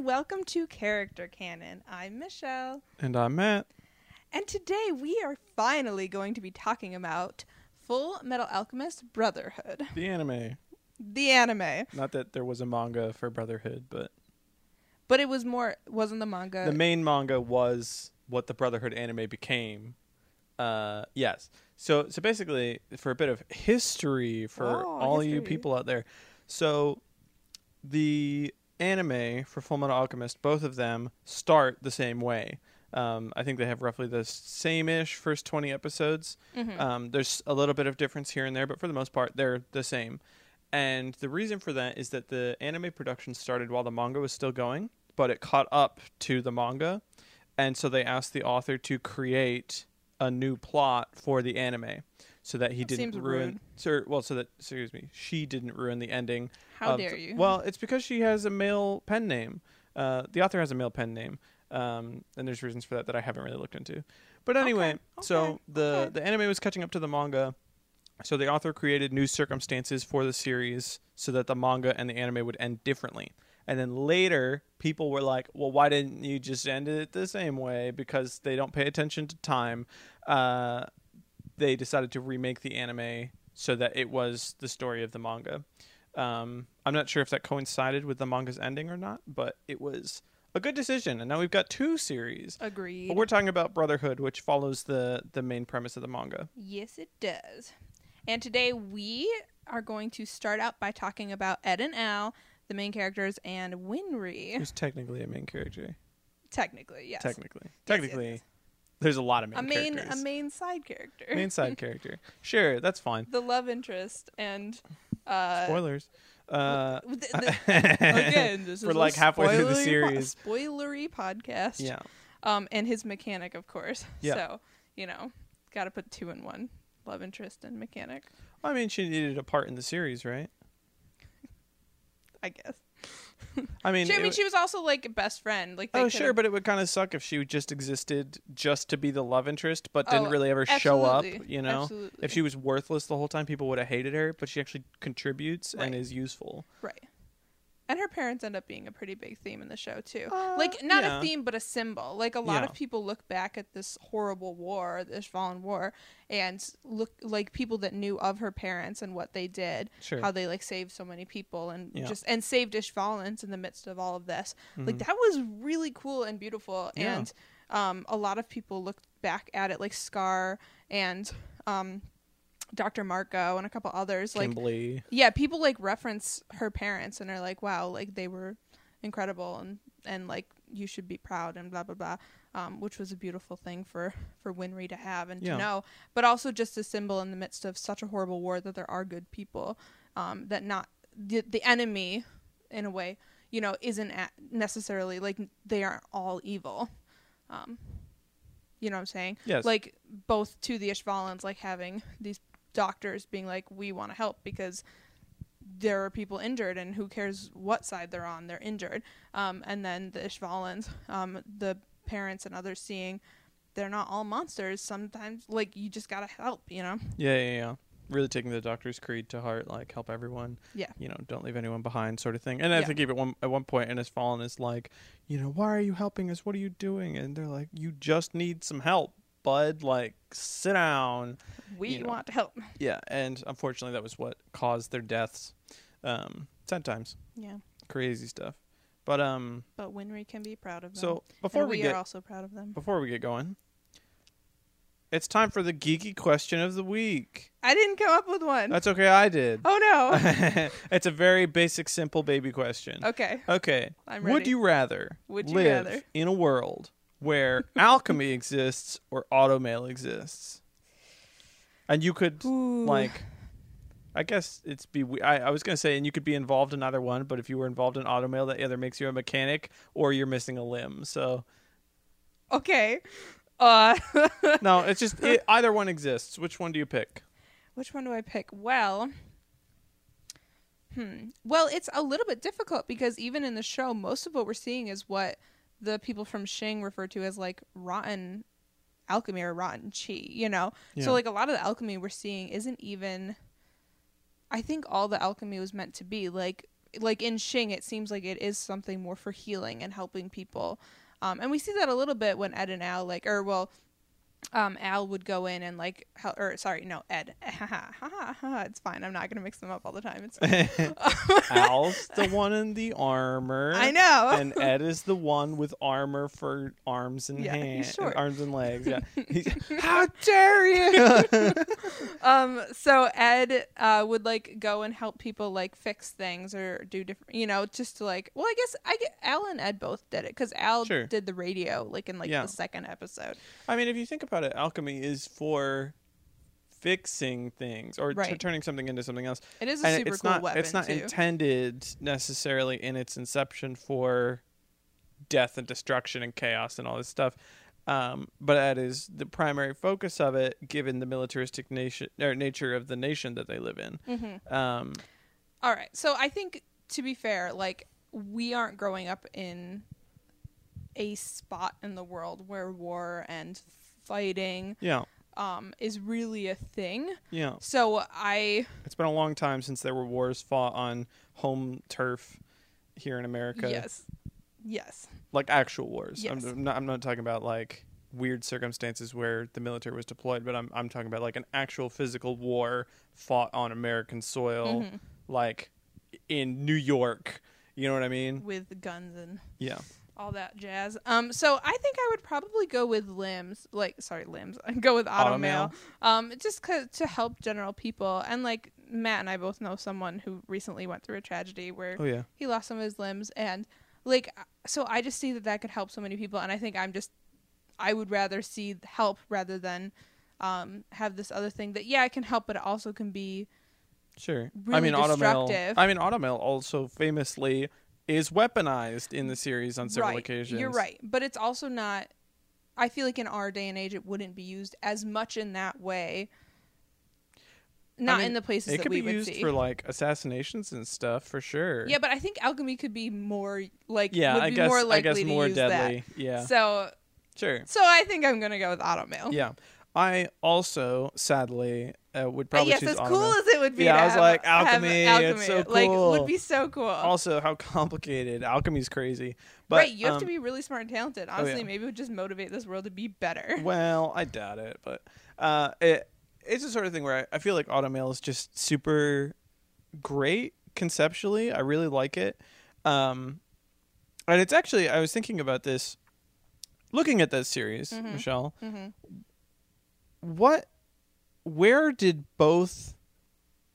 and welcome to Character Canon. I'm Michelle, And I'm Matt. and today we are finally going to be talking about Full Metal Alchemist Brotherhood, The anime. the anime. Not that there was a manga for Brotherhood, but But it was more, wasn't the manga? the main manga was what the Brotherhood anime became. Uh, yes. So so basically, for a bit of history for Oh, all you people out there, so the anime for Full Metal Alchemist, both of them start the same way. Um, I think they have roughly the same-ish first twenty episodes. Mhm. Um, there's a little bit of difference here and there, but for the most part, they're the same. And the reason for that is that the anime production started while the manga was still going, but it caught up to the manga, and so they asked the author to create a new plot for the anime, so that he That didn't ruin. Sir, well, so that excuse me, she didn't ruin the ending. How dare you? Well, it's because she has a male pen name. Uh, the author has a male pen name, um, and there's reasons for that that I haven't really looked into. But anyway, so okay, the okay. the anime was catching up to the manga, so the author created new circumstances for the series so that the manga and the anime would end differently. And then later, people were like, "Well, why didn't you just end it the same way?" Because they don't pay attention to time. Uh, they decided to remake the anime so that it was the story of the manga. Um, I'm not sure if that coincided with the manga's ending or not, but it was a good decision. And now we've got two series. Agreed. But we're talking about Brotherhood, which follows the the main premise of the manga. Yes, it does. And today we are going to start out by talking about Ed and Al, the main characters, and Winry. Who's technically a main character? Technically, yes. Technically, yes, technically, yes. There's a lot of main a main, characters. a main side character. main side character. Sure, that's fine. the love interest and uh, Spoilers. Uh, the- the- again, this is like a halfway through the spoilery po- series. spoilery podcast. yeah. Um, and his mechanic, of course. Yeah. So you know, got to put two in one: love interest and mechanic. I mean, she needed a part in the series, right? I guess. I mean, She, I mean, she was also like best friend. Like, they oh sure, but it would kind of suck if she just existed just to be the love interest, but didn't Oh, really ever show up. You know, absolutely. if she was worthless the whole time, people would have hated her. But she actually contributes and is useful. right. And her parents end up being a pretty big theme in the show too. Uh, like not yeah. a theme, but a symbol. Like a lot Yeah. of people look back at this horrible war, this Ishvalan war, and look like people that knew of her parents and what they did, Sure. how they like saved so many people and Yeah. just and saved Ishvalans in the midst of all of this. Like Mhm. that was really cool and beautiful. Yeah. And um, a lot of people look back at it, like Scar and um, Dr. Marcoh and a couple others, like Kimblee. yeah people like reference her parents and are like wow like they were incredible and and like you should be proud and blah blah blah um, which was a beautiful thing for for winry to have and Yeah. to know but also just a symbol in the midst of such a horrible war that there are good people um, that not the, the enemy in a way you know isn't necessarily like they aren't all evil um, you know what i'm saying Yes. like both to the Ishvalans, like having these doctors being like, we want to help because there are people injured, and who cares what side they're on, they're injured. Um, and then the Ishvalans, um, the parents and others seeing they're not all monsters. Sometimes, like you just gotta help, you know? Yeah, yeah, yeah. Really taking the Doctor's creed to heart, like help everyone. Yeah. You know, don't leave anyone behind, sort of thing. And I Yeah. think even at one at one point, an Ishvalan is like, you know, why are you helping us? What are you doing? And they're like, you just need some help, bud. Like, sit down. We You know. want to help. Yeah. And unfortunately, that was what caused their deaths. Um, ten times. Yeah, Crazy stuff. But um, but Winry can be proud of them. so before we we get are also proud of them. before we get going, it's time for the geeky question of the week. I didn't come up with one. That's okay. I did. oh no. it's a very basic, simple baby question. okay. Okay. I'm ready. Would you rather Would you live rather? in a world where alchemy exists or automail exists? And you could Ooh. like I guess it's be I, I was gonna say and you could be involved in either one, but if you were involved in automail that either makes you a mechanic or you're missing a limb. So Okay. Uh. no, it's just it, either one exists. Which one do you pick? Which one do I pick? Well, hmm. Well, it's a little bit difficult because even in the show, most of what we're seeing is what the people from Xing refer to as like rotten alchemy or rotten chi, you know? Yeah. So, like, a lot of the alchemy we're seeing isn't even. I think all the alchemy was meant to be. Like, like in Xing, it seems like it is something more for healing and helping people. Um, and we see that a little bit when Ed and Al like, or well, um, Al would go in and like, hel- or sorry, no, Ed. it's fine. I'm not gonna mix them up all the time. It's fine. Al's the one in the armor. I know. and Ed is the one with armor for arms and Yeah, he's hands, short. arms and legs. Yeah. He's, How dare you? um so ed uh would like go and help people like fix things or do different you know just to like well i guess i get al and ed both did it because al Sure. did the radio like in like Yeah. the second episode I mean, if you think about it, alchemy is for fixing things or t- turning something into something else. it is a and super it's cool not weapon it's not too intended necessarily in its inception for death and destruction and chaos and all this stuff. Um, but that is the primary focus of it, given the militaristic nation or nature of the nation that they live in. Mhm. Um, all right so i think to be fair like we aren't growing up in a spot in the world where war and fighting yeah, um is really a thing yeah. so i It's been a long time since there were wars fought on home turf here in America. yes yes like actual wars. Yes. I'm, not, I'm not talking about like weird circumstances where the military was deployed, but I'm I'm talking about like an actual physical war fought on American soil, Mhm. like in New York. You know what I mean? with guns and Yeah. All that jazz. Um, so I think I would probably go with limbs, like sorry, limbs. go with automail. Um, just 'cause- to help general people, and like Matt and I both know someone who recently went through a tragedy where Oh yeah. he lost some of his limbs, and like so I just see that that could help so many people, and I think I'm just I would rather see help rather than um have this other thing that yeah it can help, but it also can be Sure. I really mean, automail. I mean, automail also famously is weaponized in the series on several right. occasions. You're right, but it's also not. I feel like in our day and age, it wouldn't be used as much in that way. Not mean, in the places It that could we be would used see. for like assassinations and stuff for sure. yeah, but I think alchemy could be more like Yeah, would I be guess more likely I guess to more use deadly. that. Yeah. So Sure. so I think I'm gonna go with automail. Yeah. I also sadly uh, would Uh, probably yes, choose as cool as it would be. Yeah, I was have- like, have alchemy, it's so like cool. would be so cool. also how complicated alchemy's crazy but right, you have um, to be really smart and talented. Honestly, yeah. maybe it would just motivate this world to be better. well i doubt it but uh it it's the sort of thing where I, I feel like automail is just super great conceptually i really like it um and it's actually i was thinking about this looking at that series Mhm. michelle hmm what where did both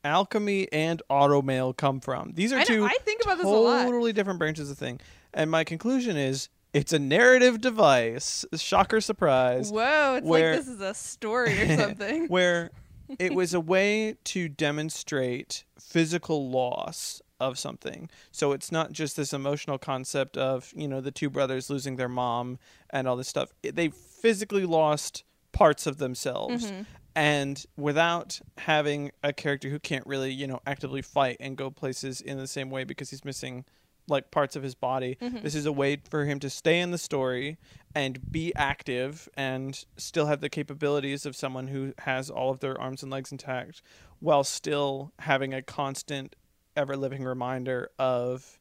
alchemy and automail come from these are I, know, two I think about this a lot. totally different branches of thing. And my conclusion is it's a narrative device. Shocker surprise. Whoa, it's where- like this is a story or something. where it was a way to demonstrate physical loss of something. So it's not just this emotional concept of, you know, the two brothers losing their mom and all this stuff. They physically lost parts of themselves. Mhm. And without having a character who can't really, you know, actively fight and go places in the same way because he's missing like parts of his body, Mhm. this is a way for him to stay in the story and be active and still have the capabilities of someone who has all of their arms and legs intact while still having a constant ever living reminder of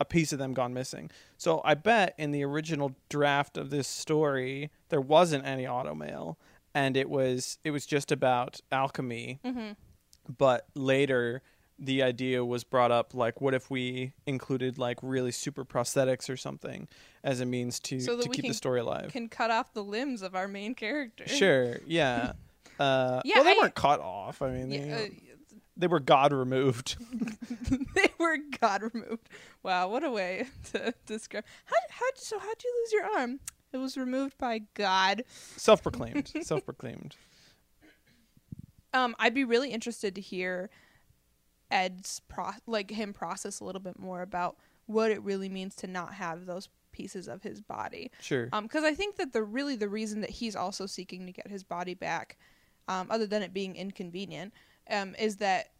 a piece of them gone missing. So I bet in the original draft of this story there wasn't any automail and it was it was just about alchemy Mhm. but later the idea was brought up like what if we included like really super prosthetics or something as a means to So to keep can- the story alive Can cut off the limbs of our main character. sure yeah uh Yeah, well they I- weren't cut off i mean they, uh, they were god removed they were God removed. Wow, what a way to describe. How how so? How'd you lose your arm? It was removed by God. self-proclaimed self-proclaimed Um, I'd be really interested to hear Ed's pro like him process a little bit more about what it really means to not have those pieces of his body. sure Um, because I think that the really the reason that he's also seeking to get his body back, um, other than it being inconvenient, um, is that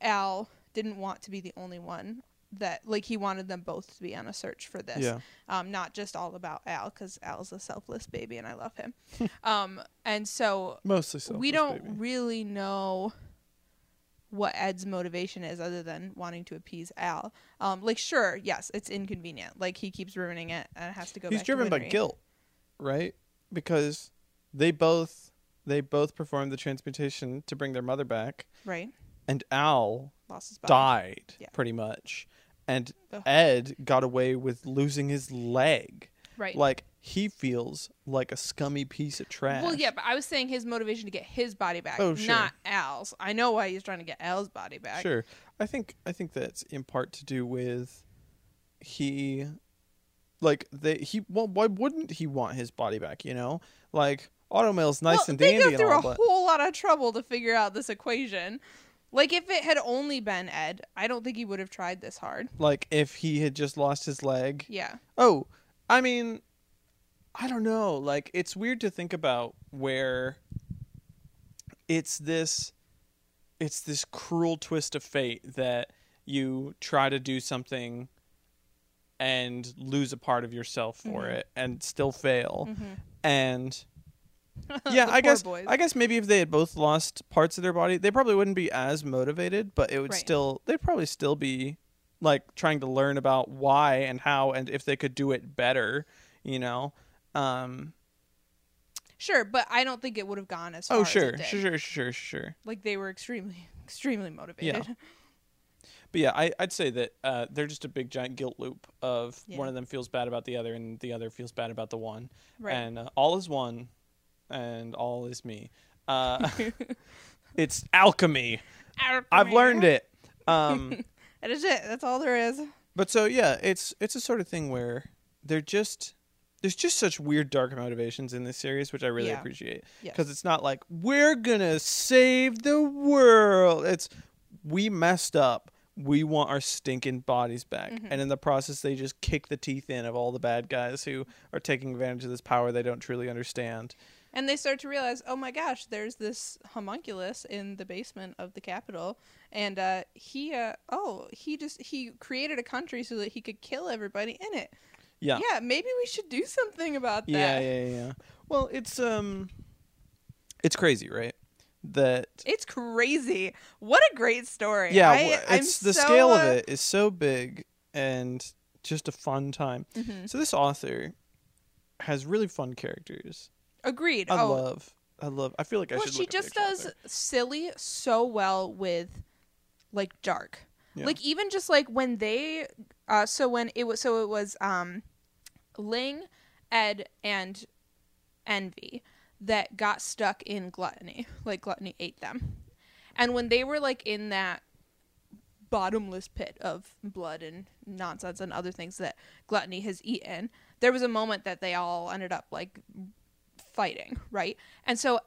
Al didn't want to be the only one that like he wanted them both to be on a search for this. yeah Um, not just all about Al because Al's a selfless baby and I love him. um, and so mostly so we don't really know what Ed's motivation is other than wanting to appease Al. Um, like sure, yes, it's inconvenient. Like he keeps ruining it and it has to go. He's driven by guilt, right? Because they both they both performed the transmutation to bring their mother back, right? and Al Lost his body. died Yeah. pretty much, and Ugh. Ed got away with losing his leg. Right. Like he feels like a scummy piece of trash. Well, yeah, but I was saying his motivation to get his body back, Oh, sure. not Al's. I know why he's trying to get Al's body back. Sure. I think I think that's in part to do with he like they he well why wouldn't he want his body back, you know? Like Automail's nice well, and they dandy go and through all, a but whole lot of trouble to figure out this equation. Like if it had only been Ed, I don't think he would have tried this hard. like if he had just lost his leg. Yeah. Oh, I mean I don't know. Like it's weird to think about where it's this it's this cruel twist of fate that you try to do something and lose a part of yourself for Mhm. it and still fail. Mhm. And yeah, I guess boys. I guess maybe if they had both lost parts of their body, they probably wouldn't be as motivated, but it would Right. still they'd probably still be like trying to learn about why and how and if they could do it better, you know. Um Sure, but I don't think it would have gone as far oh as sure, sure, sure, sure, sure. Like they were extremely, extremely motivated. Yeah. But yeah, I, I'd say that uh, they're just a big giant guilt loop of Yeah. one of them feels bad about the other and the other feels bad about the one, Right. and uh, all is one, and all is me. Uh, it's alchemy. I've learned it. Um, That is it. That's all there is. but so yeah, it's it's a sort of thing where they're just there's just such weird dark motivations in this series, which I really Yeah. appreciate Yes. because it's not like we're gonna save the world. It's we messed up. We want our stinking bodies back, Mhm. and in the process, they just kick the teeth in of all the bad guys who are taking advantage of this power they don't truly understand. And they start to realize, oh my gosh, there's this homunculus in the basement of the Capitol, and uh, he, uh, oh, he just he created a country so that he could kill everybody in it. Yeah, Yeah, maybe we should do something about that. yeah, yeah, yeah. Well, it's um, it's crazy, right? That It's crazy. What a great story. yeah, I, w- I'm it's the so, scale of uh, it is so big and just a fun time. mhm. So this author has really fun characters. Agreed. I oh, love. I love. I feel like I well, should. she just does silly so well with like dark. Yeah. Like even just like when they uh so when it was so it was um Ling, Ed and Envy that got stuck in gluttony. Like gluttony ate them. And when they were like in that bottomless pit of blood and nonsense and other things that gluttony has eaten, there was a moment that they all ended up like fighting, right? And so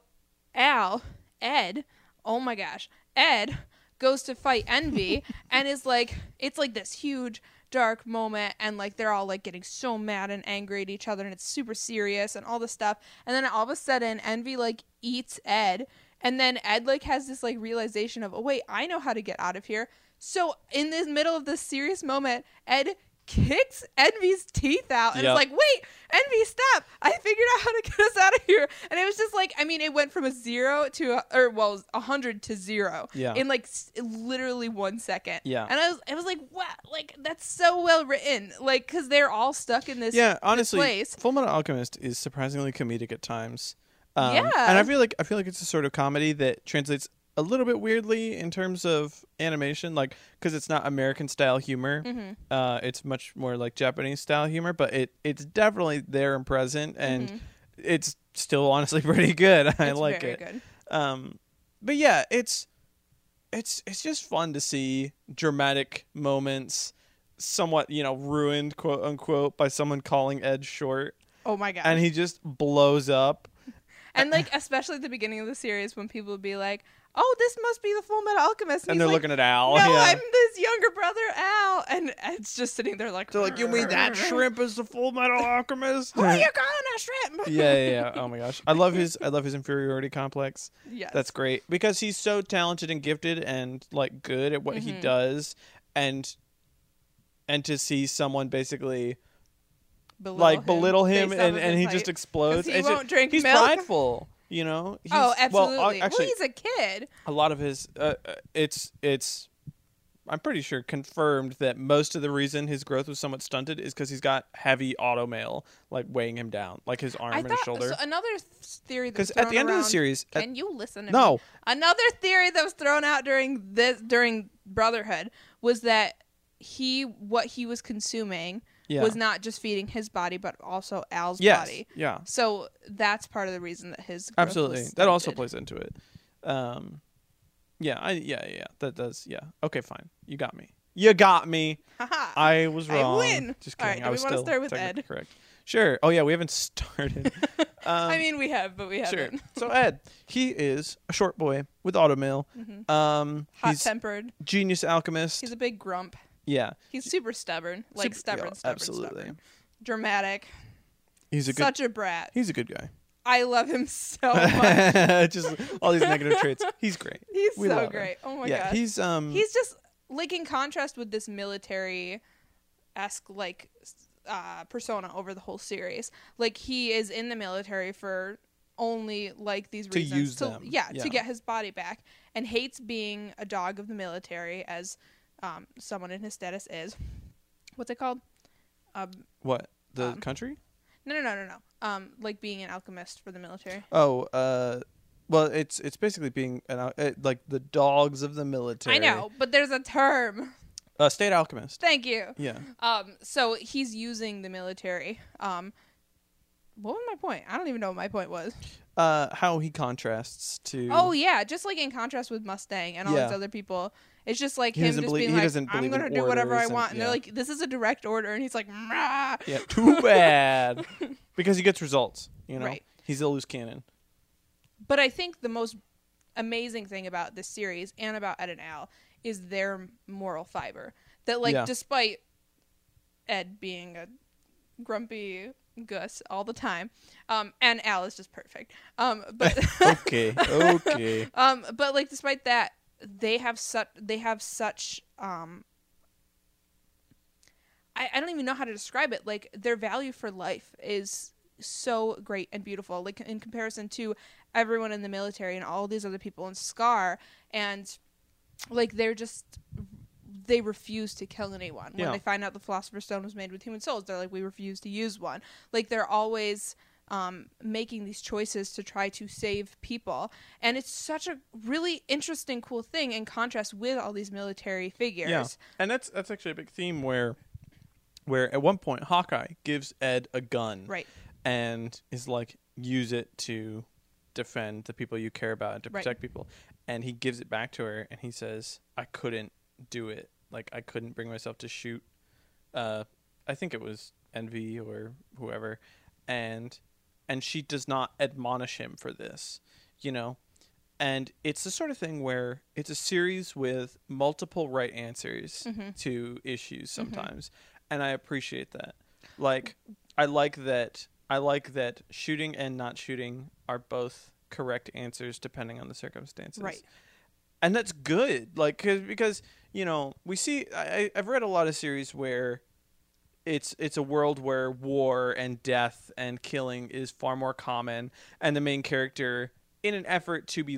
Al, Ed, oh my gosh, Ed goes to fight Envy and is like, it's like this huge dark moment, and like they're all like getting so mad and angry at each other, and it's super serious and all this stuff. And then all of a sudden, Envy like eats Ed, and then Ed like has this like realization of, oh wait, I know how to get out of here. So in the middle of this serious moment, Ed kicks Envy's teeth out and Yep. is like, wait, Envy, stop. I figured out how to get us out of here. And it was just like, I mean, it went from a zero to, a, or well, a hundred to zero Yeah. in like s- literally one second. Yeah. And I was, I was like, wow, like that's so well written. Like, cause they're all stuck in this. yeah, honestly, place. Full Metal Alchemist is surprisingly comedic at times. Um, Yeah. and I feel like I feel like it's a sort of comedy that translates a little bit weirdly in terms of animation, like because it's not American style humor. Mhm. Uh, it's much more like Japanese style humor, but it it's definitely there and present, and Mhm. it's still honestly pretty good. I It's like it. good. Um, but yeah, it's it's it's just fun to see dramatic moments, somewhat you know ruined quote unquote by someone calling Ed short, Oh my god. and he just blows up. and like especially at the beginning of the series when people would be like, "Oh, this must be the Full Metal Alchemist," And he's they're like, looking at Al. No, yeah. I'm this younger brother Al, and it's just sitting there like, They're like, you mean that shrimp is the Full Metal Alchemist? Who are you calling a shrimp? yeah, yeah, yeah. Oh my gosh, I love his I love his inferiority complex. Yeah, That's great because he's so talented and gifted and like good at what he Mhm. does, and and to see someone basically belittle like belittle him based off and, and he height. just explodes. he It's won't drink he's milk. prideful. You know? He's, oh, absolutely. Well, actually, he's a kid. a lot of his uh, uh, it's it's I'm pretty sure confirmed that most of the reason his growth was somewhat stunted is because he's got heavy auto mail like weighing him down, like his arm I and thought his shoulder. so another theory Because at the end of the series, at- Can you listen to no, me? Another theory that was thrown out during this during Brotherhood was that he what he was consuming yeah, was not just feeding his body but also Al's yes, body. yeah, So that's part of the reason that his absolutely. That also plays into it. Um, yeah, I yeah yeah that does yeah. Okay, fine, you got me. You got me. Haha. I was I wrong. win. Just kidding. do I we was wanna still start with Ed? correct. Sure. Oh yeah, we haven't started. um, I mean, we have, but we haven't. Sure. So Ed, he is a short boy with automail. Mhm. Um, Hot tempered. genius alchemist. He's a big grump. Yeah, He's super stubborn, like Super- stubborn, yeah, stubborn, absolutely. stubborn. Dramatic. He's a good. Such a brat. he's a good guy. I love him so much. Just all these negative traits. He's great. He's We so love him. great. Oh my yeah, gosh. he's um. He's just like in contrast with this military esque like uh, persona over the whole series. Like he is in the military for only like these To reasons use them. Yeah, Yeah. to get his body back, and hates being a dog of the military as um, someone in his status is. What's it called? Um, what the um, country? no, no, no, no, no. Um, like being an alchemist for the military. Oh, uh, well, it's it's basically being an al- uh, like the dogs of the military. I know, but there's a term. Uh, state alchemist. Thank you. Yeah. Um, so he's using the military. Um, what was my point? I don't even know what my point was. Uh, how he contrasts to. Oh yeah, just like in contrast with Mustang and all Yeah. these other people, it's just like He him just believe- being like, "I'm gonna do whatever I want," and yeah. they're like, "This is a direct order," and he's like, "Mrah." Yeah. Too bad. because he gets results. You know. Right. He's a loose cannon. But I think the most amazing thing about this series and about Ed and Al is their moral fiber. That like, Yeah. despite Ed being a grumpy Gus all the time, um, and Al is just perfect. Um, but Okay. okay. Um, but like despite that, they have such they have such um I, I don't even know how to describe it. Like their value for life is so great and beautiful. Like in comparison to everyone in the military and all these other people in Scar and like they're just they refuse to kill anyone. When Yeah. they find out the Philosopher's Stone was made with human souls, they're like, we refuse to use one. Like they're always um, making these choices to try to save people, and it's such a really interesting, cool thing in contrast with all these military figures. Yeah. And that's that's actually a big theme where where at one point Hawkeye gives Ed a gun Right. and is like use it to defend the people you care about and to Right. protect people. And he gives it back to her and he says, I couldn't do it. Like I couldn't bring myself to shoot uh I think it was Envy or whoever and and she does not admonish him for this, you know. And it's the sort of thing where it's a series with multiple right answers Mhm. to issues sometimes. And I appreciate that. Like I like that I like that shooting and not shooting are both correct answers depending on the circumstances. Right. And that's good. Like cause, because you know, we see I I've read a lot of series where it's it's a world where war and death and killing is far more common and the main character in an effort to be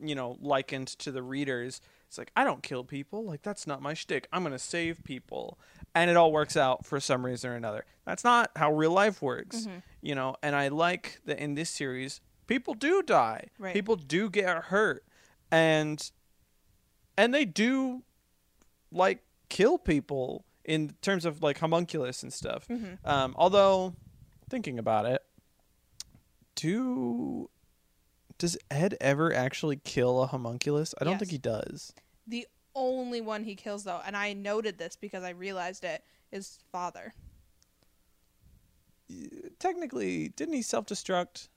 you know likened to the readers it's like i don't kill people. Like that's not my shtick. I'm gonna save people. And it all works out for some reason or another. That's not how real life works Mm-hmm. you know? And i like that in this series people do die. Right. people do get hurt. And and they do like kill people in terms of like homunculus and stuff. Mhm. Um, although thinking about it, do does Ed ever actually kill a homunculus? I don't Yes. think he does. The only one he kills though, and I noted this because I realized it, is father. Technically, didn't he self-destruct?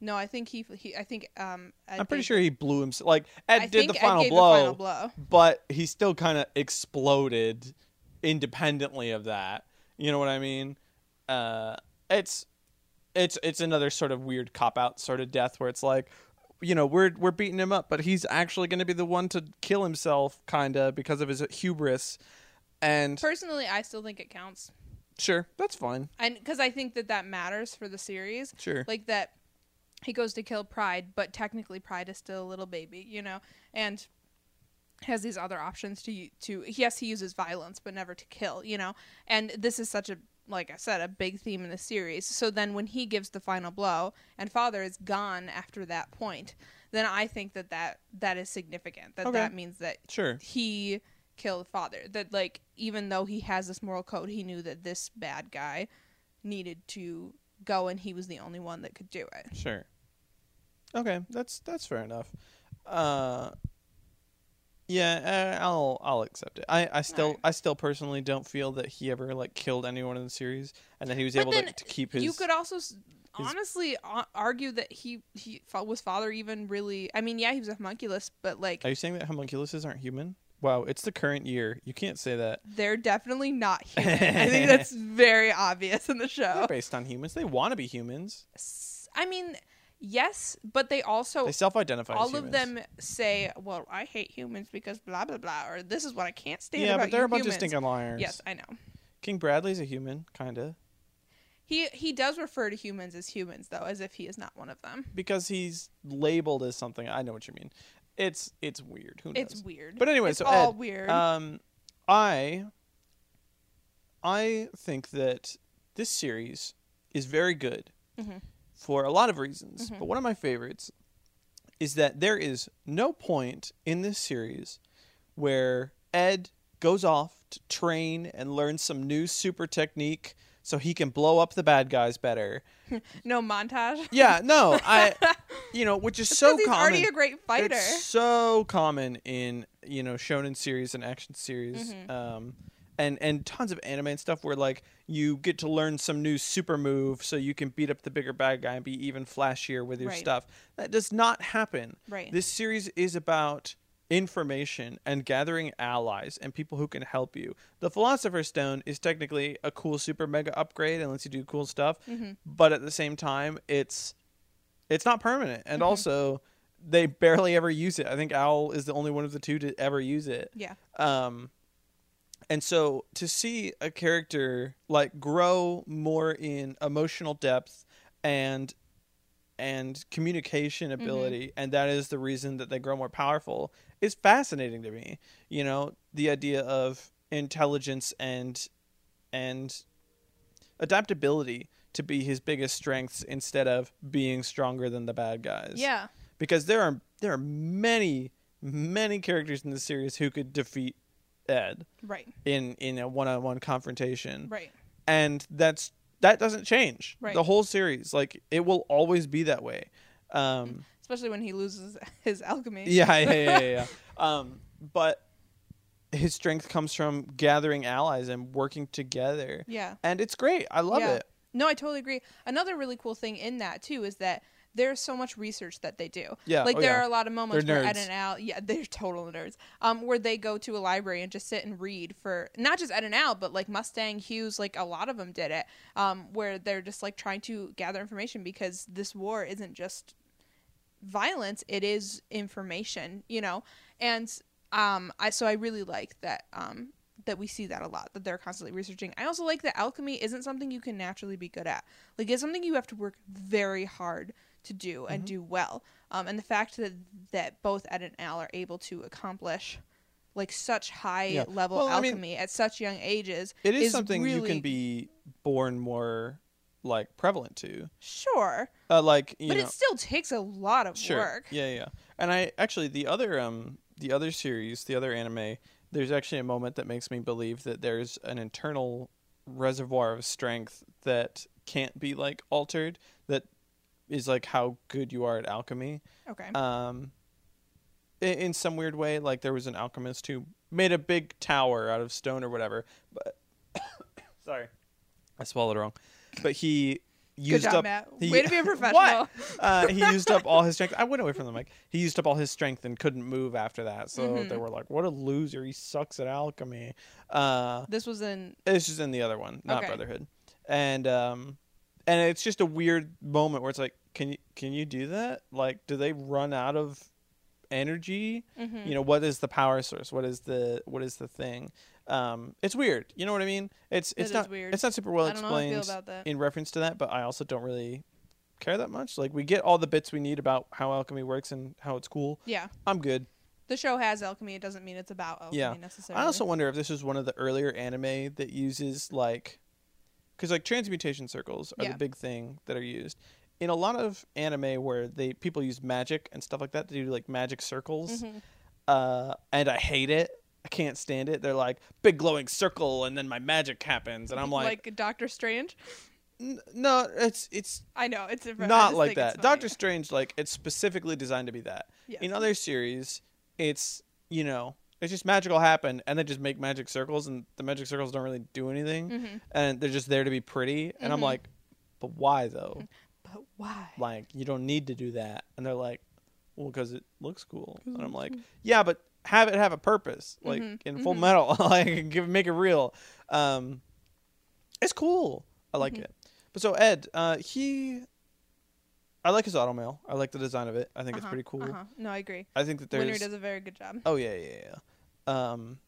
No, I think he, he I think um Ed I'm pretty sure he blew himself. Like Ed I did the final gave blow, The final blow. but he still kind of exploded independently of that. You know what I mean? Uh, it's it's it's another sort of weird cop out sort of death where it's like, you know, we're we're beating him up, but he's actually going to be the one to kill himself, kinda because of his hubris. And Personally, I still think it counts, sure, that's fine. and because I think that that matters for the series. Sure, like that he goes to kill Pride, but technically Pride is still a little baby, you know, and has these other options to to yes he uses violence but never to kill you know and this is such a like i said a big theme in the series so then when he gives the final blow and father is gone after that point then i think that that, that is significant that Okay. that means that Sure. he killed father that like even though he has this moral code he knew that this bad guy needed to go and he was the only one that could do it Sure. Okay, that's that's fair enough. Uh, yeah, uh, I'll I'll accept it. I, I still Alright. I still personally don't feel that he ever like killed anyone in the series, and that he was But able to, to keep his. you could also his- honestly argue that he he was father even really i mean yeah he was a homunculus but like Are you saying that homunculuses aren't human? Wow, it's the current year. You can't say that. they're definitely not human i think that's very obvious in the They're show based on humans. They want to be humans. I mean yes but they also They self-identify. as all of them say well i hate humans because blah blah blah or this is what i can't stand Yeah, but they're a bunch humans. of stinking liars. yes i know King Bradley's a human, kinda, he he does refer to humans as humans though as if he is not one of them because he's labeled as something. I know what you mean. It's it's weird. Who knows? it's weird But anyway, it's so all Ed, weird Um, I I think that this series is very good Mhm. For a lot of reasons. Mhm. But one of my favorites is that there is no point in this series where Ed goes off to train and learn some new super technique so he can blow up the bad guys better. no montage Yeah, no, I you know, which is so Because he's common. already a great fighter. It's so common in you know shonen series and action series, Mhm. um, and and tons of anime and stuff where like you get to learn some new super move so you can beat up the bigger bad guy and be even flashier with your Right. stuff. That does not happen. Right. This series is about information and gathering allies and people who can help you. The Philosopher's Stone is technically a cool super mega upgrade and lets you do cool stuff, Mhm. but at the same time, it's it's not permanent, and Mhm. also they barely ever use it. I think Al is the only one of the two to ever use it. yeah. Um, and so to see a character like grow more in emotional depth and and communication mm-hmm. ability and that is the reason that they grow more powerful is fascinating to me. You know the idea of intelligence and and adaptability to be his biggest strengths instead of being stronger than the bad guys. Yeah. because there are there are many many characters in the series who could defeat Ed Right. in in a one-on-one confrontation Right. and that's that doesn't change Right. the whole series like it will always be that way um Especially when he loses his alchemy. yeah yeah yeah yeah, yeah. um but his strength comes from gathering allies and working together Yeah. and it's great i love Yeah. it No, I totally agree. Another really cool thing in that too is that there's so much research that they do. Yeah, Like oh, there yeah. are a lot of moments They're where Ed and Al, yeah, they're total nerds. Um, where they go to a library and just sit and read for not just Ed and Al, but like Mustang, Hughes, like a lot of them did it. Um, where they're just like trying to gather information because this war isn't just violence; it is information, you know. And um, I so I really like that um that we see that a lot that they're constantly researching. I also like that alchemy isn't something you can naturally be good at. Like it's something you have to work very hard to do and Mm-hmm. do well. Um, and the fact that that both Ed and Al are able to accomplish like such high Yeah. level Well, I mean, alchemy at such young ages it is, something you can be born more like prevalent to sure, uh, like but know it still takes a lot of sure work. yeah yeah and i actually the other um the other series the other anime there's actually a moment that makes me believe that there's an internal reservoir of strength that can't be like altered is like how good you are at alchemy Okay. um in, in some weird way like there was an alchemist who made a big tower out of stone or whatever but sorry i swallowed wrong but he Good used job, up Matt. he- Way to be a professional. What? uh, he used up all his strength. I went away from the mic. He used up all his strength and couldn't move after that. So Mhm. they were like, "What a loser! He sucks at alchemy." Uh, This was in this is in the other one, not Okay. Brotherhood, and um, and it's just a weird moment where it's like, can you can you do that? Like, do they run out of energy? mhm. You know, what is the power source? What is the what is the thing? Um, it's weird. You know what I mean? It's it's not weird. it's not super well I don't know how I explained feel about that. in reference to that, but I also don't really care that much. Like we get all the bits we need about how alchemy works and how it's cool. Yeah. I'm good. The show has alchemy. It doesn't mean it's about alchemy Yeah. necessarily. I also wonder if this is one of the earlier anime that uses like, because like transmutation circles are Yeah. the big thing that are used in a lot of anime where they people use magic and stuff like that to do like magic circles. Mhm. Uh, and I hate it. I can't stand it. They're like big glowing circle, and then my magic happens, and I'm like, like Doctor Strange. "N- no, it's it's I know it's a, not like that. Doctor Strange, like it's specifically designed to be that. Yes. In other series, it's you know it's just magical happen, and they just make magic circles, and the magic circles don't really do anything, Mhm. and they're just there to be pretty. And I'm Mhm. like, but why though? But why? Like you don't need to do that. And they're like, well, because it looks cool And I'm like, yeah, but have it have a purpose, like Mhm, in Full mhm. Metal, like give make it real. Um, it's cool. I like Mhm. it. But so Ed, uh, he, I like his automail. I like the design of it. I think it's Uh-huh, pretty cool. Uh-huh. No, I agree. I think that there's. Winry does a very good job. Oh yeah, yeah, yeah. Um,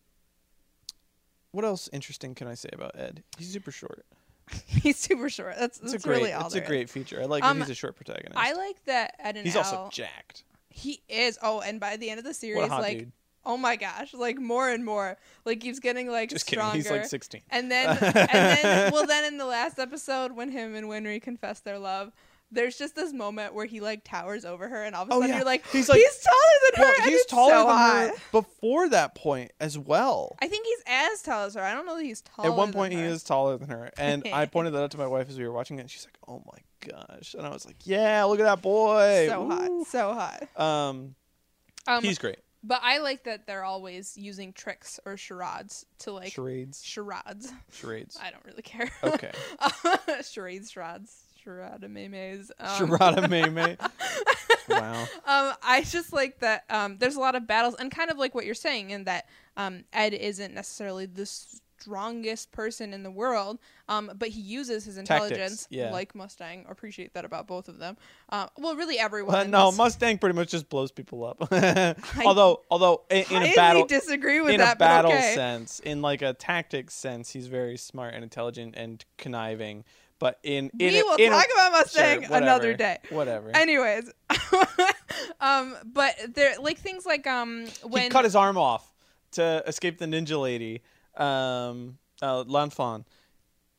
what else interesting can I say about Ed? He's super short. He's super short. That's It's that's a great. really all it's a great feature. I like Um, that he's a short protagonist. I like that Ed and he's Al. also jacked. he is. Oh, and by the end of the a series, like, dude. oh my gosh, like more and more, like he's getting like Just kidding. stronger. He's like 16. And then, and then, well, then in the last episode, when him and Winry confess their love, there's just this moment where he like towers over her, and all of a Oh, sudden yeah. you're like, He's he's, taller than Well, her. and he's it's taller so than hot. her before that point as well. I think he's as tall as her. I don't know that he's taller. At one than point, he her. is taller than her, and I pointed that out to my wife as we were watching it. and She's like, "Oh my gosh!" And I was like, "Yeah, look at that boy, so Woo." hot, so hot. Um, Um, he's great. but I like that they're always using tricks or charades to like Charades, charades. charades. I don't really care. Okay, charades, charades, charade memes. Um, meme. Wow. um, I just like that. Um, there's a lot of battles, and kind of like what you're saying, in that um, Ed isn't necessarily the strongest person in the world, um, but he uses his intelligence, yeah. like Mustang. Appreciate that about both of them. Uh, well, really everyone. Well, no, this- Mustang pretty much just blows people up. although, although in, in a battle, disagree with in that, a battle okay. sense, in like a tactics sense, he's very smart and intelligent and conniving. But in in we will in talk about Mustang Sure, another day. Whatever. Anyways, um, but there like things like um when he cut his arm off to escape the ninja lady, um, uh, Lanfan.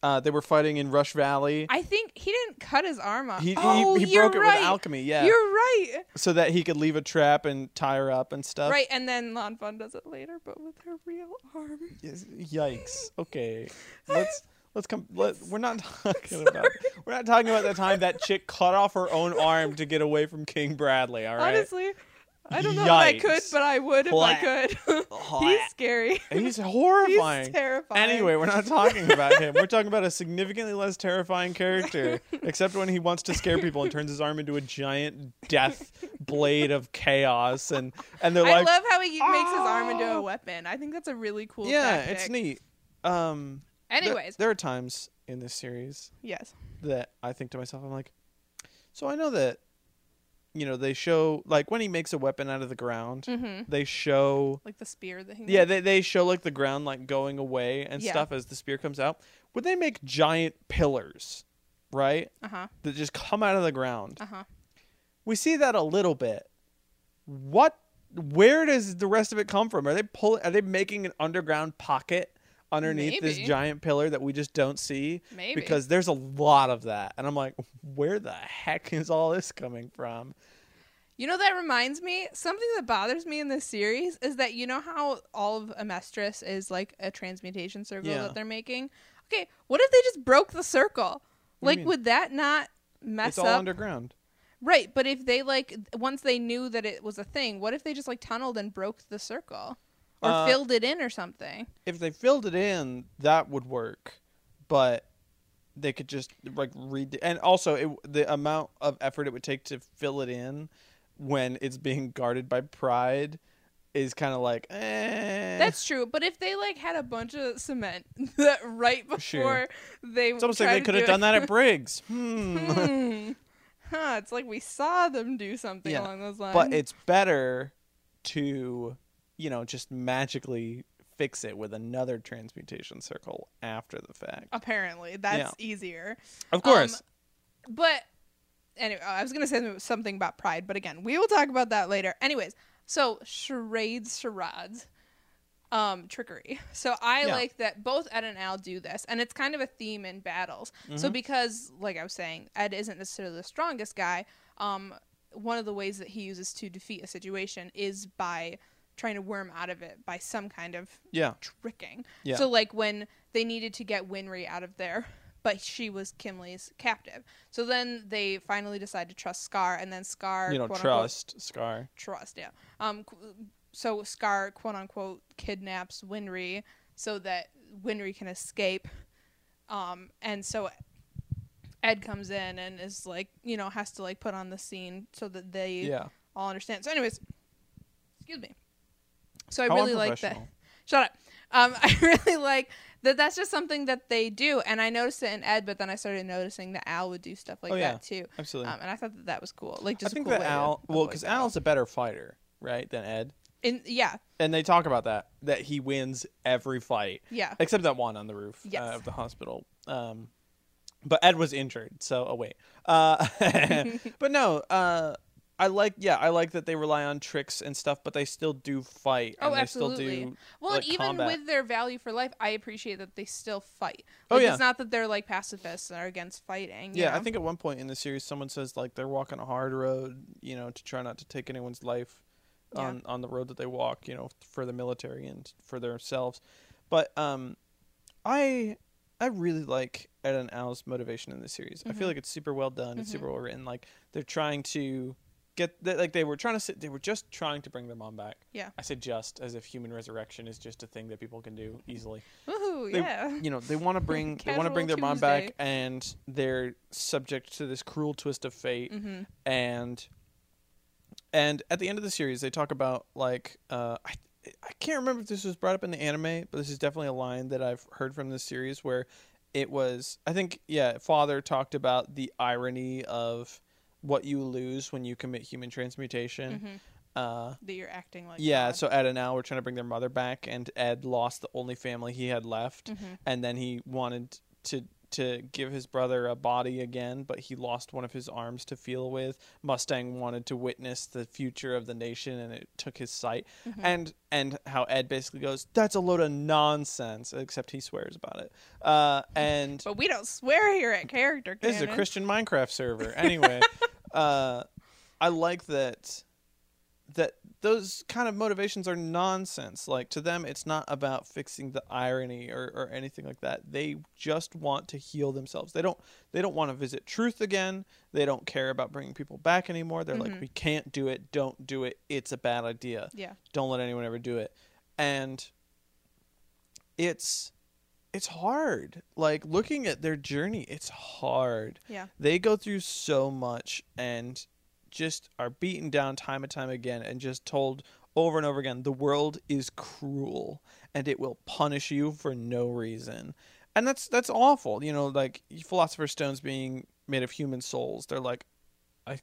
Uh, they were fighting in Rush Valley. I think he didn't cut his arm off. He, he, oh, he you're broke it right. with alchemy, yeah, You're right. so that he could leave a trap and tie her up and stuff. Right, and then Lan Fan does it later, but with her real arm. Yikes. Okay, let's let's come. Let, we're not talking about. We're not talking about the time that chick cut off her own arm to get away from King Bradley. All right. Honestly, I don't know if I could, but I would if I could. He's scary. He's He's horrifying. terrifying. Anyway, we're not talking about him. We're talking about a significantly less terrifying character, except when he wants to scare people and turns his arm into a giant death blade of chaos, and and they're I like, I love how he makes his arm into "Ah!" a weapon. I think that's a really cool. yeah, tactic. it's neat. Um, there- Anyways, there, are times in this series yes. that I think to myself, I'm like, so I know that, you know, they show like when he makes a weapon out of the ground, Mm-hmm. they show Like the spear that he. Yeah, makes. they they show like the ground like going away and Yeah. stuff as the spear comes out. Would they make giant pillars, right? Uh huh. That just come out of the ground. Uh huh. We see that a little bit. What where does the rest of it come from? Are they pulling are they making an underground pocket underneath this giant pillar that we just don't see? Maybe Because there's a lot of that. And I'm like, where the heck is all this coming from? You know that reminds me something that bothers me in this series is that you know how all of Amestris is like a transmutation circle Yeah. that they're making. Okay, what if they just broke the circle? What Like, would that not mess up? it's all up? underground. right, but if they like once they knew that it was a thing, what if they just like tunneled and broke the circle or Uh, filled it in or something? if they filled it in, that would work. But they could just like read, and also it, the amount of effort it would take to fill it in when it's being guarded by pride is kind of like, eh. That's true, but if they like had a bunch of cement that right before Sure. they It's almost like they could have done that at Briggs. Hmm. Hmm. Huh, it's like we saw them do something Yeah, along those lines. but it's better to, you know, just magically fix it with another transmutation circle after the fact. apparently that's easier. Of course. But anyway, I was gonna say something about pride, but again, we will talk about that later. Anyways, so charades, charades, um, trickery. So I Yeah. like that both Ed and Al do this, and it's kind of a theme in battles. So Mhm. because, like I was saying, Ed isn't necessarily the strongest guy. Um, one of the ways that he uses to defeat a situation is by trying to worm out of it by some kind of Yeah. tricking. Yeah. So like when they needed to get Winry out of there, but she was Kimblee's captive. So then they finally decide to trust Scar, and then Scar, You know, quote unquote, trust Scar. trust, yeah. Um, so Scar, quote unquote, kidnaps Winry so that Winry can escape. Um, and so Ed comes in and is like, you know, has to like put on the scene so that they Yeah. all understand. So, anyways, excuse me. So I How really like that. Shut up. Um, I really like that. That's just something that they do, and I noticed it in Ed, but then I started noticing that Al would do stuff like Oh, yeah. that too. Absolutely. Um, and I thought that that was cool. Like just I think cool that Al, well, because. Al's a better fighter, right, than Ed. in yeah And they talk about that that he wins every fight yeah except that one on the roof Yes. uh, of the hospital. Um, but Ed was injured, so oh wait. Uh, but no, uh, I like yeah, I like that they rely on tricks and stuff, but they still do fight. Oh, absolutely. Still do, Well, like, and even combat. with their value for life, I appreciate that they still fight. Oh, yeah. It's not that they're like pacifists and are against fighting. yeah, I think at one point in the series, someone says like they're walking a hard road, you know, to try not to take anyone's life Yeah. on on the road that they walk, you know, for the military and for themselves. But um, I I really like Ed and Al's motivation in the series. I feel Mhm. like it's super well done. It's Mhm. super well written. Like they're trying to get that like they were trying to sit, they were just trying to bring their mom back. Yeah. I said just as if human resurrection is just a thing that people can do easily Woohoo, they- yeah. you know they want to bring they want to bring their mom back and they're subject to this cruel twist of fate hmm and and at the end of the series they talk about like uh I, I can't remember if this was brought up in the anime but this is definitely a line that I've heard from this series where it was I think yeah father talked about the irony of what you lose when you commit human transmutation hmm uh That you're acting like yeah, God. so Ed and Al were trying to bring their mother back, and Ed lost the only family he had left, Mhm. and then he wanted to to give his brother a body again, but he lost one of his arms to feel with. Mustang wanted to witness the future of the nation, and it took his sight. Mhm. And and how Ed basically goes, "That's a load of nonsense," except he swears about it. Uh, and But we don't swear here at character. this is a Christian Minecraft server. Anyway, uh, I like that that those kind of motivations are nonsense. Like to them, it's not about fixing the irony or, or anything like that. They just want to heal themselves. They don't they don't want to visit truth again. They don't care about bringing people back anymore. They're like, Mhm. we can't do it. Don't do it. It's a bad idea Yeah. don't let anyone ever do it and it's it's hard. Like looking at their journey it's hard. Yeah. they go through so much and just are beaten down time and time again and just told over and over again the world is cruel and it will punish you for no reason. And that's that's awful. You know like philosopher's stones being made of human souls they're like i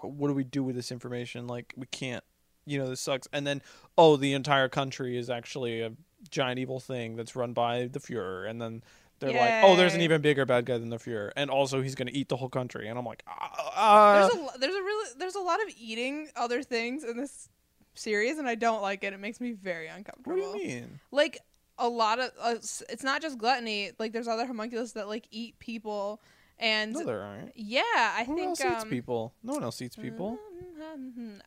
what do we do with this information? Like we can't you know this sucks. And then oh the entire country is actually a giant evil thing that's run by the Fuhrer and then they're like oh there's an even bigger bad guy than the Fuhrer and also he's going to eat the whole country and I'm like ah, There's a there's a really there's a lot of eating other things in this series, and I don't like it. It makes me very uncomfortable. what do you mean Like a lot of uh, it's not just gluttony. Like there's other homunculus that like eat people, and no there aren't yeah, I who think else eats um, people no one else eats people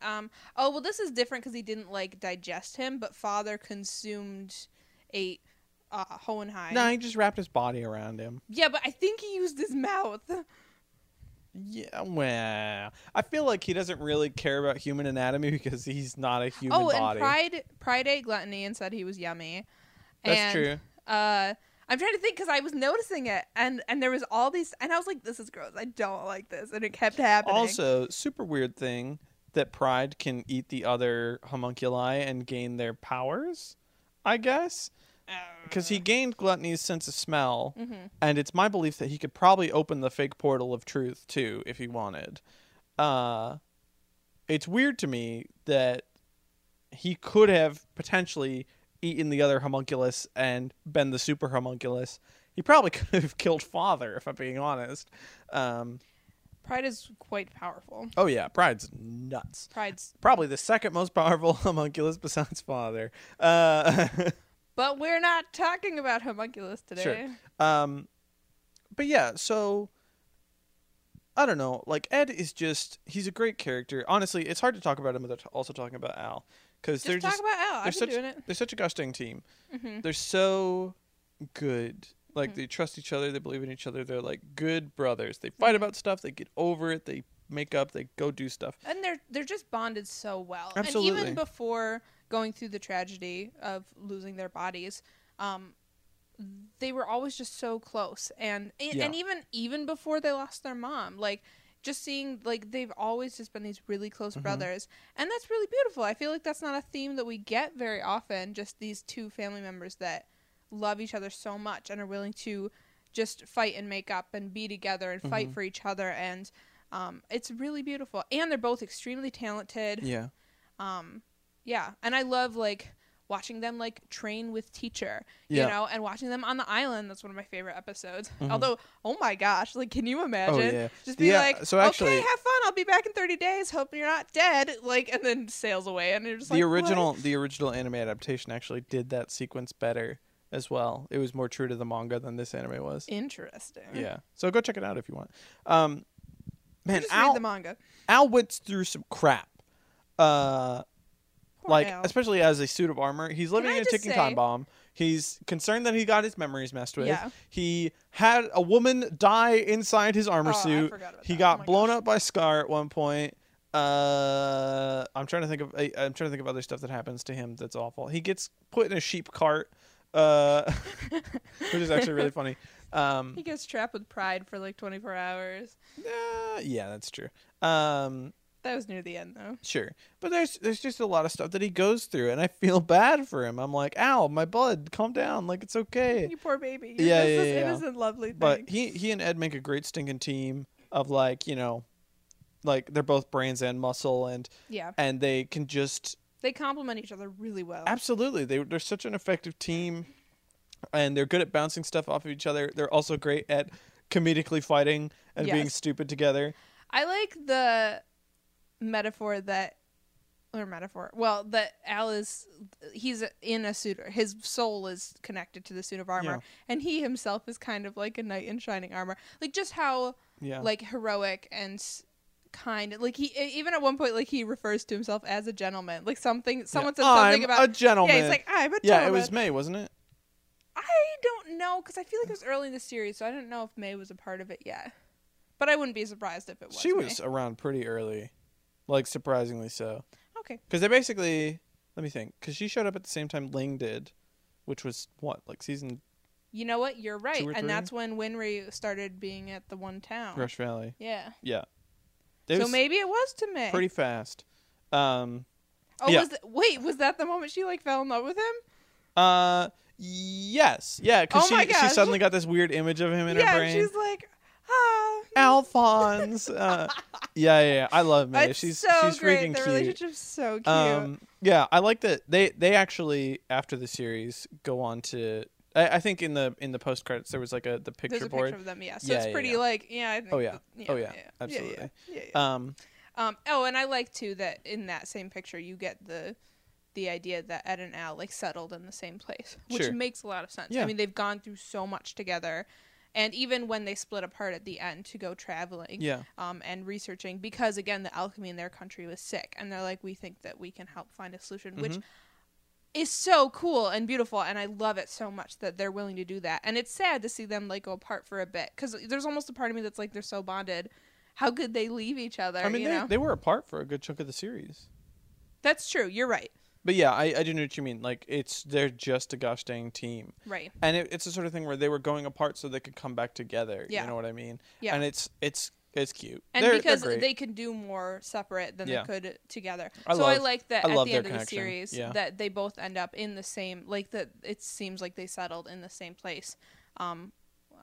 Um. Oh well, this is different because he didn't like digest him, but father consumed, ate, uh, Hohenheim. no he just wrapped his body around him Yeah, but I think he used his mouth. yeah well I feel like he doesn't really care about human anatomy because he's not a human oh, body and Pride Pride ate gluttony and said he was yummy. that's and, true Uh, I'm trying to think because I was noticing it, and and there was all these, and I was like, "This is gross. I don't like this," and it kept happening. Also, super weird thing that Pride can eat the other homunculi and gain their powers, I guess. Because he gained Gluttony's sense of smell, hmm and it's my belief that he could probably open the fake portal of truth too if he wanted. Uh, it's weird to me that he could have potentially eaten the other homunculus and been the super homunculus. He probably could have killed Father, if I'm being honest. Um, Pride is quite powerful. Oh yeah, Pride's nuts. Pride's, Probably the second most powerful homunculus besides Father. Uh, but we're not talking about homunculus today. Sure. um, but yeah, so I don't know. Like Ed is just he's a great character. Honestly, it's hard to talk about him without also talking about Al because they're talk just about Al. I've they're such doing it. they're such a gosh dang team. hmm They're so good. Like Mhm. they trust each other. They believe in each other. They're like good brothers. They fight Mhm. about stuff. They get over it. They make up. They go do stuff. and they're they're just bonded so well. And Absolutely. even before going through the tragedy of losing their bodies, um, they were always just so close. And and Yeah. and even even before they lost their mom, like just seeing like they've always just been these really close Mhm. brothers, and that's really beautiful. I feel like that's not a theme that we get very often. Just these two family members that love each other so much and are willing to just fight and make up and be together and fight Mhm. for each other and um, it's really beautiful and they're both extremely talented Yeah. um, yeah and i love like watching them like train with teacher you know and watching them on the island that's one of my favorite episodes Mhm. although oh my gosh like can you imagine Oh yeah. just be Yeah, like so actually- okay have fun i'll be back in 30 days hope you're not dead like and then sails away and you're just the like what? original the original anime adaptation actually did that sequence better as well. It was more true to the manga than this anime was. interesting Yeah. So go check it out if you want. Um man, Al read the manga Al went through some crap. Uh Poor like Al. especially as a suit of armor. He's living in a ticking say- time bomb. He's concerned that he got his memories messed with. Yeah. He had a woman die inside his armor Oh, suit. He that. got Oh blown gosh. up by Scar at one point. Uh, I'm trying to think of I'm trying to think of other stuff that happens to him that's awful. He gets put in a sheep cart, uh, which is actually really funny. Um, he gets trapped with pride for like 24 hours uh, yeah, that's true. Um, that was near the end though. Sure, but there's there's just a lot of stuff that he goes through, and I feel bad for him. I'm like, ow, my blood, calm down, like it's okay. you poor baby. You're Yeah, yeah, this yeah, innocent lovely thing. But he he and Ed make a great stinking team of like you know, like they're both brains and muscle, and yeah. and they can just they complement each other really well. Absolutely, they they're such an effective team, and they're good at bouncing stuff off of each other. They're also great at comedically fighting and being stupid together. I like the metaphor that or metaphor. Well, that Al is he's in a suit. His soul is connected to the suit of armor, Yeah. and he himself is kind of like a knight in shining armor. Like just how Yeah, like heroic and kind. Like he even at one point like he refers to himself as a gentleman. Like something someone said something I'm about a gentleman. yeah. He's like I'm a gentleman. yeah, it was May, wasn't it? I don't know because I feel like it was early in the series, so I don't know if May was a part of it yet. But I wouldn't be surprised if it was. she May. was around pretty early, like surprisingly so. okay. Because they basically, let me think, because she showed up at the same time Ling did, which was what like season You know what? You're right, and three? that's when Winry started being at the one town. Rush Valley. Yeah. Yeah, it so maybe it was to May. pretty fast. Um, oh, yeah. was th- wait, was that the moment she like fell in love with him? Uh, yes, yeah, because Oh she she suddenly got this weird image of him in yeah, her brain. she's like. Alphonse. uh, yeah, yeah, yeah, I love May. It's she's so she's great. freaking Their cute. relationship's so cute. Um, yeah, I like that they they actually after the series go on to. I, I think in the in the post credits there was like a the picture There's a board. picture of them, yeah. So Yeah, it's yeah, pretty yeah. like, yeah. I think Oh, yeah. that- Oh, yeah. Absolutely. Yeah, yeah, yeah, yeah. Um, Um, oh, and I like too that in that same picture you get the the idea that Ed and Al like settled in the same place, which Sure. makes a lot of sense. Yeah. I mean, they've gone through so much together, and even when they split apart at the end to go traveling, yeah, um, and researching, because again, the alchemy in their country was sick, and they're like, we think that we can help find a solution, which Mhm. is so cool and beautiful, and I love it so much that they're willing to do that. And it's sad to see them like go apart for a bit, because there's almost a part of me that's like, they're so bonded. How could they leave each other? I mean they know? they were apart for a good chunk of the series. That's true. You're right. But yeah, I, I do know what you mean. Like it's they're just a gosh dang team, Right. and it, it's the sort of thing where they were going apart so they could come back together. Yeah. You know what I mean? Yeah. And it's it's it's cute. and They're- because they're they can do more separate than Yeah. they could together. I so I like that I at the end of the series Yeah. that they both end up in the same like that it seems like they settled in the same place um,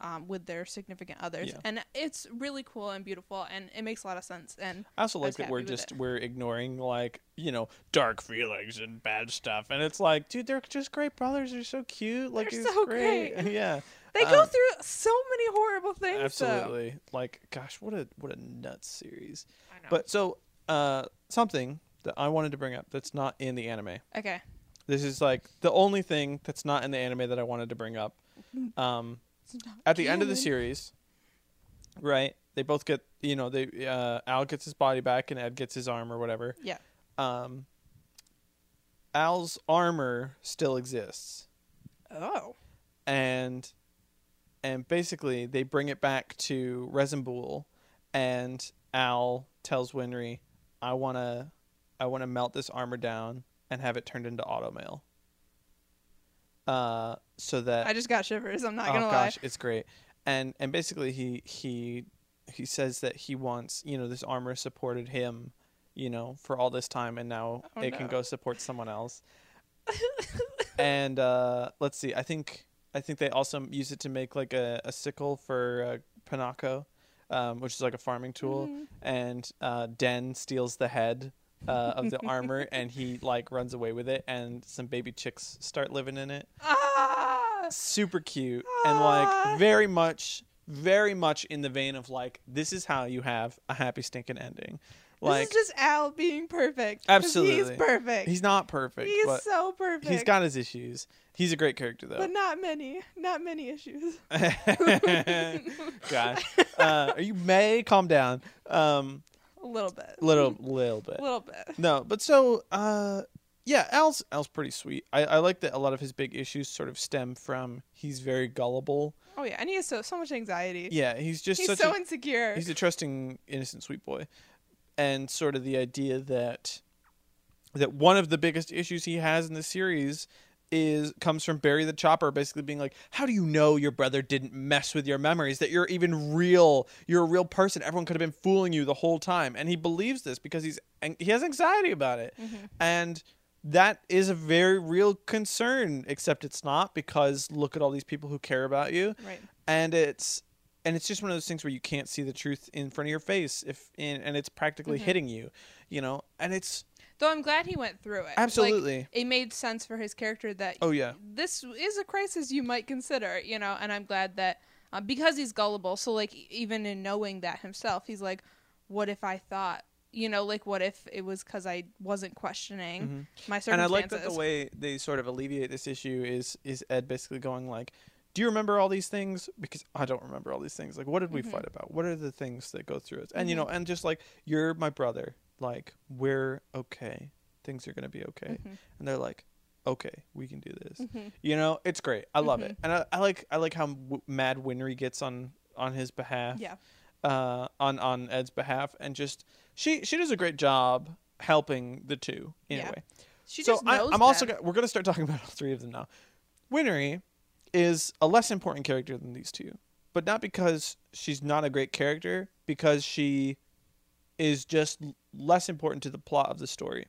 um, with their significant others. Yeah. And it's really cool and beautiful and it makes a lot of sense and I also like was that we're just it. we're ignoring like you know dark feelings and bad stuff, and it's like, dude, they're just great brothers. They're so cute. Like They're it's so great. great. yeah. they go Um, through so many horrible things. Absolutely. Like, gosh, what a what a nuts series. I know. But so, uh, something that I wanted to bring up that's not in the anime. okay. This is like the only thing that's not in the anime that I wanted to bring up. Um, at the end of the series, right? They both get, you know, they uh, Al gets his body back and Ed gets his arm or whatever. Yeah. Um, Al's armor still exists, Oh. and and basically they bring it back to Resembool, and Al tells Winry, "I wanna, I wanna melt this armor down and have it turned into automail." Uh, so that I just got shivers. I'm not oh gonna lie. Oh, gosh, it's great. And and basically he he he says that he wants you know this armor supported him, you know, for all this time, and now Oh, it can go support someone else. and uh, let's see, I think I think they also use it to make like a, a sickle for uh, Pinako, um, which is like a farming tool. Mhm. And uh, Den steals the head. Uh, of the armor and he like runs away with it and some baby chicks start living in it Ah. super cute and like very much very much in the vein of like this is how you have a happy stinking ending like this is just Al being perfect. Absolutely. He's perfect. he's not perfect He's so perfect. he's got his issues he's a great character though but not many. Not many issues. gosh uh you may calm down um A little bit. little little bit A little bit. no but so uh yeah al's al's pretty sweet I, I like that a lot of his big issues sort of stem from he's very gullible Oh yeah, and he has so so much anxiety. yeah he's just he's so a, insecure. he's a trusting innocent sweet boy and sort of the idea that that one of the biggest issues he has in the series is comes from Barry the Chopper basically being like how do you know your brother didn't mess with your memories that you're even real you're a real person everyone could have been fooling you the whole time and he believes this because he's and he has anxiety about it Mm-hmm. and that is a very real concern except it's not because look at all these people who care about you right. and it's and it's just one of those things where you can't see the truth in front of your face if in, and it's practically Mhm. hitting you you know and it's Though I'm glad he went through it. Like, absolutely it made sense for his character that oh yeah this is a crisis you might consider, you know, and I'm glad that uh, because he's gullible. So like even in knowing that himself, he's like, what if I thought, you know, like what if it was because I wasn't questioning Mhm. my circumstances? and i like that the way they sort of alleviate this issue is is ed basically going like do you remember all these things because i don't remember all these things like what did we Mhm. fight about what are the things that go through us and you Mhm. know and just like you're my brother like we're okay things are gonna be okay Mhm, and they're like okay we can do this mhm. You know, it's great. I love Mhm. it, and I, I like I like how w- mad Winry gets on on his behalf, Yeah. uh, on on Ed's behalf, and just she she does a great job helping the two in Yeah. a way. She so just I, knows I'm also them. go- we're gonna start talking about all three of them now. Winry is a less important character than these two, but not because she's not a great character, because she is just less important to the plot of the story.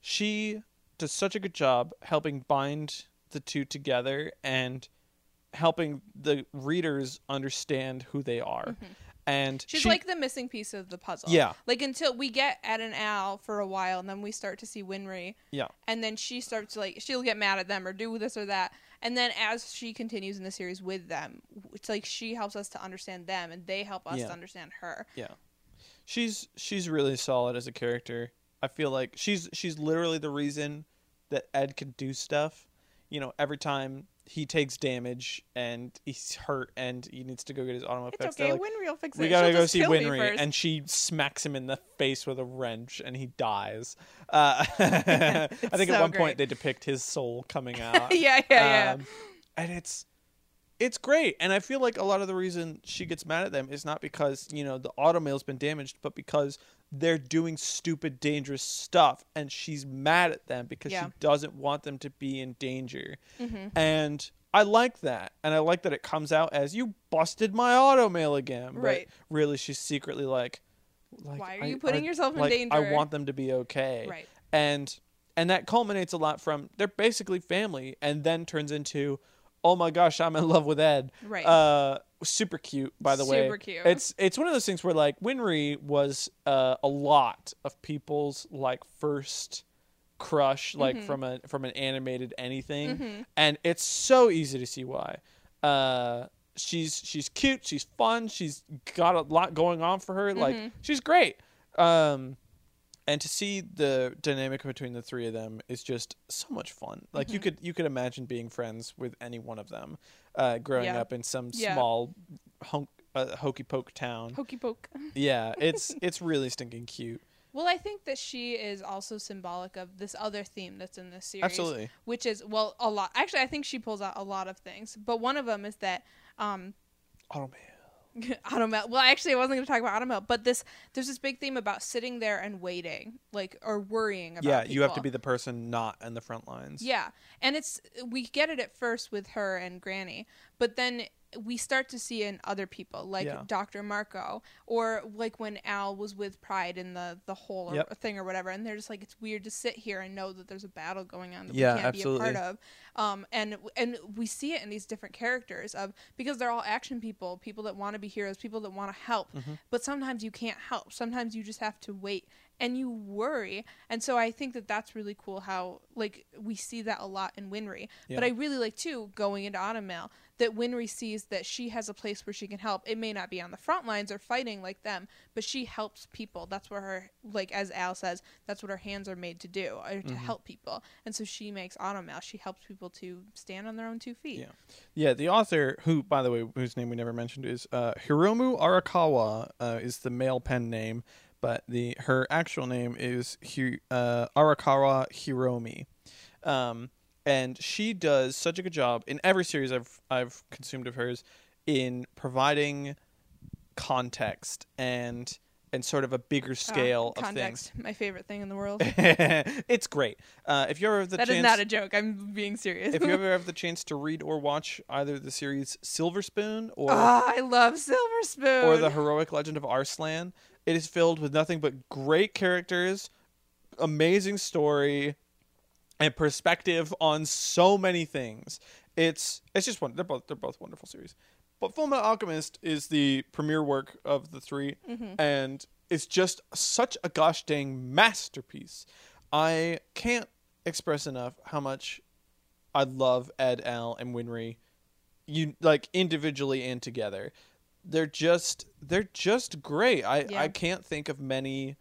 She does such a good job helping bind the two together and helping the readers understand who they are. Mhm. And She's she- like the missing piece of the puzzle. Yeah. Like until we get at an Al for a while, and then we start to see Winry. Yeah. And then she starts like she'll get mad at them or do this or that, and then as she continues in the series with them, it's like she helps us to understand them, and they help us Yeah. to understand her. Yeah. She's she's really solid as a character. I feel like she's she's literally the reason that Ed can do stuff. You know, every time he takes damage and he's hurt and he needs to go get his auto It's okay. like, Winry will fix it. we gotta She'll go see Winry, and she smacks him in the face with a wrench, and he dies. Uh, I think at one great. point they depict his soul coming out. yeah, yeah, Um, and it's it's great and i feel like a lot of the reason she gets mad at them is not because you know the automail's been damaged but because they're doing stupid dangerous stuff and she's mad at them because Yeah. she doesn't want them to be in danger yeah. hmm and i like that and i like that it comes out as you busted my automail again but Right. really she's secretly like like Why are I- you putting I- yourself in like, danger? i want them to be okay Right. and and that culminates a lot from they're basically family and then turns into oh my gosh i'm in love with ed Right. uh super cute by the way Super cute. it's it's one of those things where like winry was uh, a lot of people's like first crush like Mhm. from a from an animated anything Mhm. and it's so easy to see why uh she's she's cute, she's fun, she's got a lot going on for her. Like Mhm. she's great. Um, and to see the dynamic between the three of them is just so much fun. Like you Mhm. could you could imagine being friends with any one of them, uh, growing Yeah. up in some Yeah. small hunk, uh, hokey poke town. Hokey poke. yeah, it's it's really stinking cute. Well, I think that she is also symbolic of this other theme that's in this series. Absolutely. Which is, well, a lot. Actually, I think she pulls out a lot of things. But one of them is that um, Automobile. Automel. Well, actually, I wasn't going to talk about Automel, but this there's this big theme about sitting there and waiting, like or worrying about. Yeah, you have to be the person not in the front lines. Yeah, and it's we get it at first with her and Granny, but then we start to see in other people like Yeah. Dr. Marcoh or like when Al was with Pride in the the hole or thing or whatever, and they're just like it's weird to sit here and know that there's a battle going on that Yeah, we can't absolutely. be a part of. Um, and and we see it in these different characters of because they're all action people, people that want to be heroes, people that want to help, Mhm. but sometimes you can't help. Sometimes you just have to wait and you worry. And so I think that that's really cool how like we see that a lot in Winry. But I really like too going into Automail that Winry sees that she has a place where she can help. It may not be on the front lines or fighting like them, but she helps people. That's where her like as Al says, that's what her hands are made to do, are to Mhm. help people. And so she makes Automail. She helps people to stand on their own two feet. Yeah. Yeah, the author, who, by the way, whose name we never mentioned, is uh, Hiromu Arakawa, uh, is the male pen name, but the her actual name is Hi- uh, Arakawa Hiromi, um, and she does such a good job in every series I've I've consumed of hers in providing context and and sort of a bigger Uh, scale of context, my favorite thing in the world. it's great. Uh, if you ever have the That is chance, not a joke. I'm being serious. if you ever have the chance to read or watch either the series Silver Spoon or Ah, I love Silver Spoon. or the heroic legend of Arslan, it is filled with nothing but great characters, amazing story, and perspective on so many things. It's it's just one. They're both they're both wonderful series. But Fullmetal Alchemist is the premier work of the 3 Mm-hmm. and it's just such a gosh dang masterpiece. I can't express enough how much I love Ed, Al, and Winry. You like individually and together. They're just they're just great. I Yeah. I can't think of many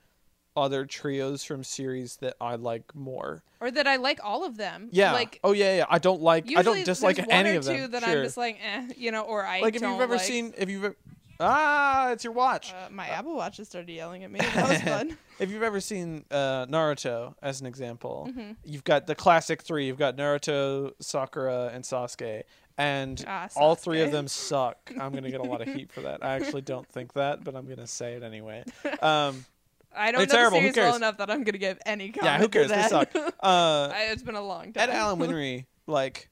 other trios from series that I like more. or that I like all of them. Yeah. Like oh yeah, yeah. I don't like I don't dislike there's any one or of them. two that sure. I'm just like, eh, you know, or I like if you've ever like. seen if you've ever, ah, it's your watch. Uh, my Apple Watch just started yelling at me. That was fun. If you've ever seen uh, Naruto as an example, Mhm. you've got the classic three. You've got Naruto, Sakura, and Sasuke, and Ah, all three of them suck. I'm gonna get a lot of heat for that. I actually don't think that, but I'm gonna say it anyway. Um, I don't It's know terrible. The series well enough that I'm gonna give any comment. yeah, who cares? To They that. suck. Uh, I, it's been a long Ed time. Allen Winry, like,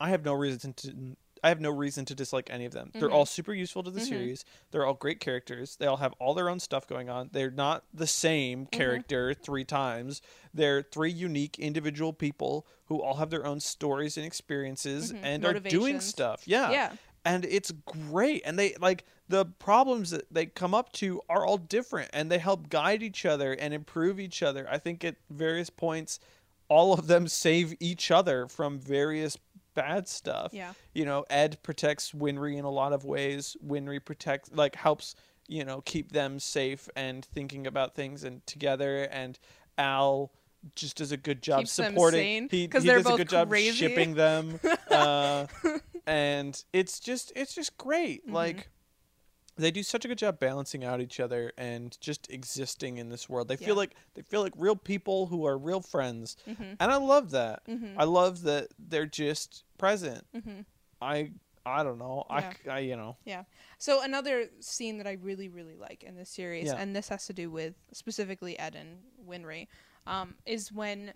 I have no reason to. I have no reason to dislike any of them. They're Mhm. all super useful to the Mhm. series. They're all great characters. They all have all their own stuff going on. They're not the same Mm-hmm. character three times. They're three unique individual people who all have their own stories and experiences and are doing Motivations. stuff. Yeah. yeah. And it's great. And they like the problems that they come up to are all different and they help guide each other and improve each other. I think at various points all of them save each other from various bad stuff. Yeah. You know, Ed protects Winry in a lot of ways. Winry protects like helps, you know, keep them safe and thinking about things and together and Al just does a good job Keeps supporting he, he does a good job crazy. shipping them uh, and it's just it's just great Mhm. like they do such a good job balancing out each other and just existing in this world they Yeah. feel like they feel like real people who are real friends Mhm. and i love that Mhm. i love that they're just present Mhm. i i don't know I, I you know Yeah. So another scene that I really really like in this series, Yeah. and this has to do with specifically Ed and Winry, um, is when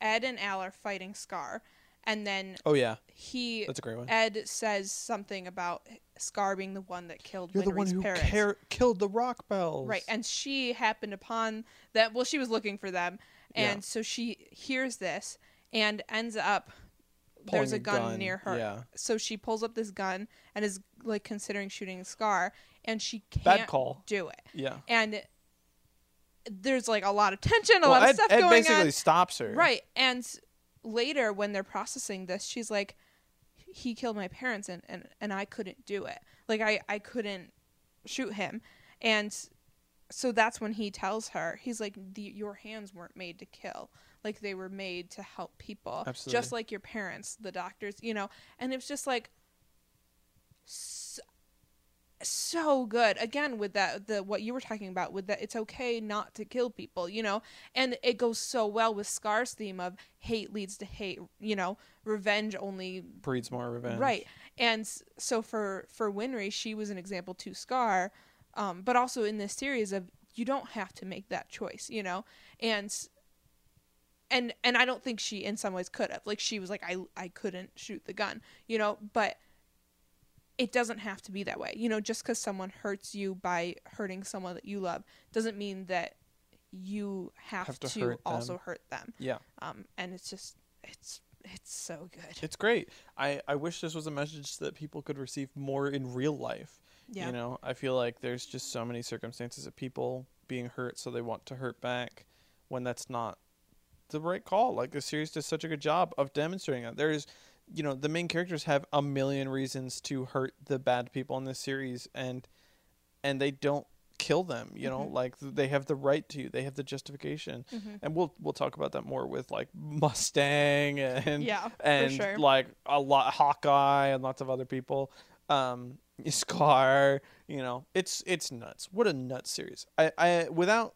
Ed and Al are fighting Scar, and then oh yeah he that's a great one Ed says something about Scar being the one that killed you're the one Winry's who parents. care, killed the Rockbells Right, and she happened upon that. Well, she was looking for them, and Yeah. so she hears this and ends up. there's a Pulling gun, near her, yeah so she pulls up this gun and is like considering shooting Scar, and she can't call do it. yeah And there's like a lot of tension, a well, lot ed, of stuff ed going basically on. Basically stops her Right, and later when they're processing this, she's like, he killed my parents and and, and I couldn't do it. Like I I couldn't shoot him. And so that's when he tells her, he's like, the, your hands weren't made to kill. Like they were made to help people. Absolutely. Just like your parents, the doctors, you know. And it's just like so, so good. Again, with that the what you were talking about, with that it's okay not to kill people, you know? And it goes so well with Scar's theme of hate leads to hate, you know, revenge only Breeds more revenge. Right. And so for for Winry, she was an example to Scar, um, but also in this series of you don't have to make that choice, you know, and and and I don't think she in some ways could have. Like she was like I I couldn't shoot the gun, you know, but it doesn't have to be that way. You know, just cuz someone hurts you by hurting someone that you love doesn't mean that you have, Have to to, hurt them. also hurt them. Yeah. Um and it's just it's it's so good. It's great. I, I wish this was a message that people could receive more in real life. Yeah. You know, I feel like there's just so many circumstances of people being hurt, so they want to hurt back when that's not the right call. Like the series does such a good job of demonstrating that. There's, you know, the main characters have a million reasons to hurt the bad people in this series, and and they don't kill them. You know, Mhm. like they have the right to. They have the justification, Mhm. and we'll we'll talk about that more with like Mustang and Yeah, and sure. like a lot Hawkeye and lots of other people. Um, Scar, you know, it's it's nuts. What a nuts series. I I without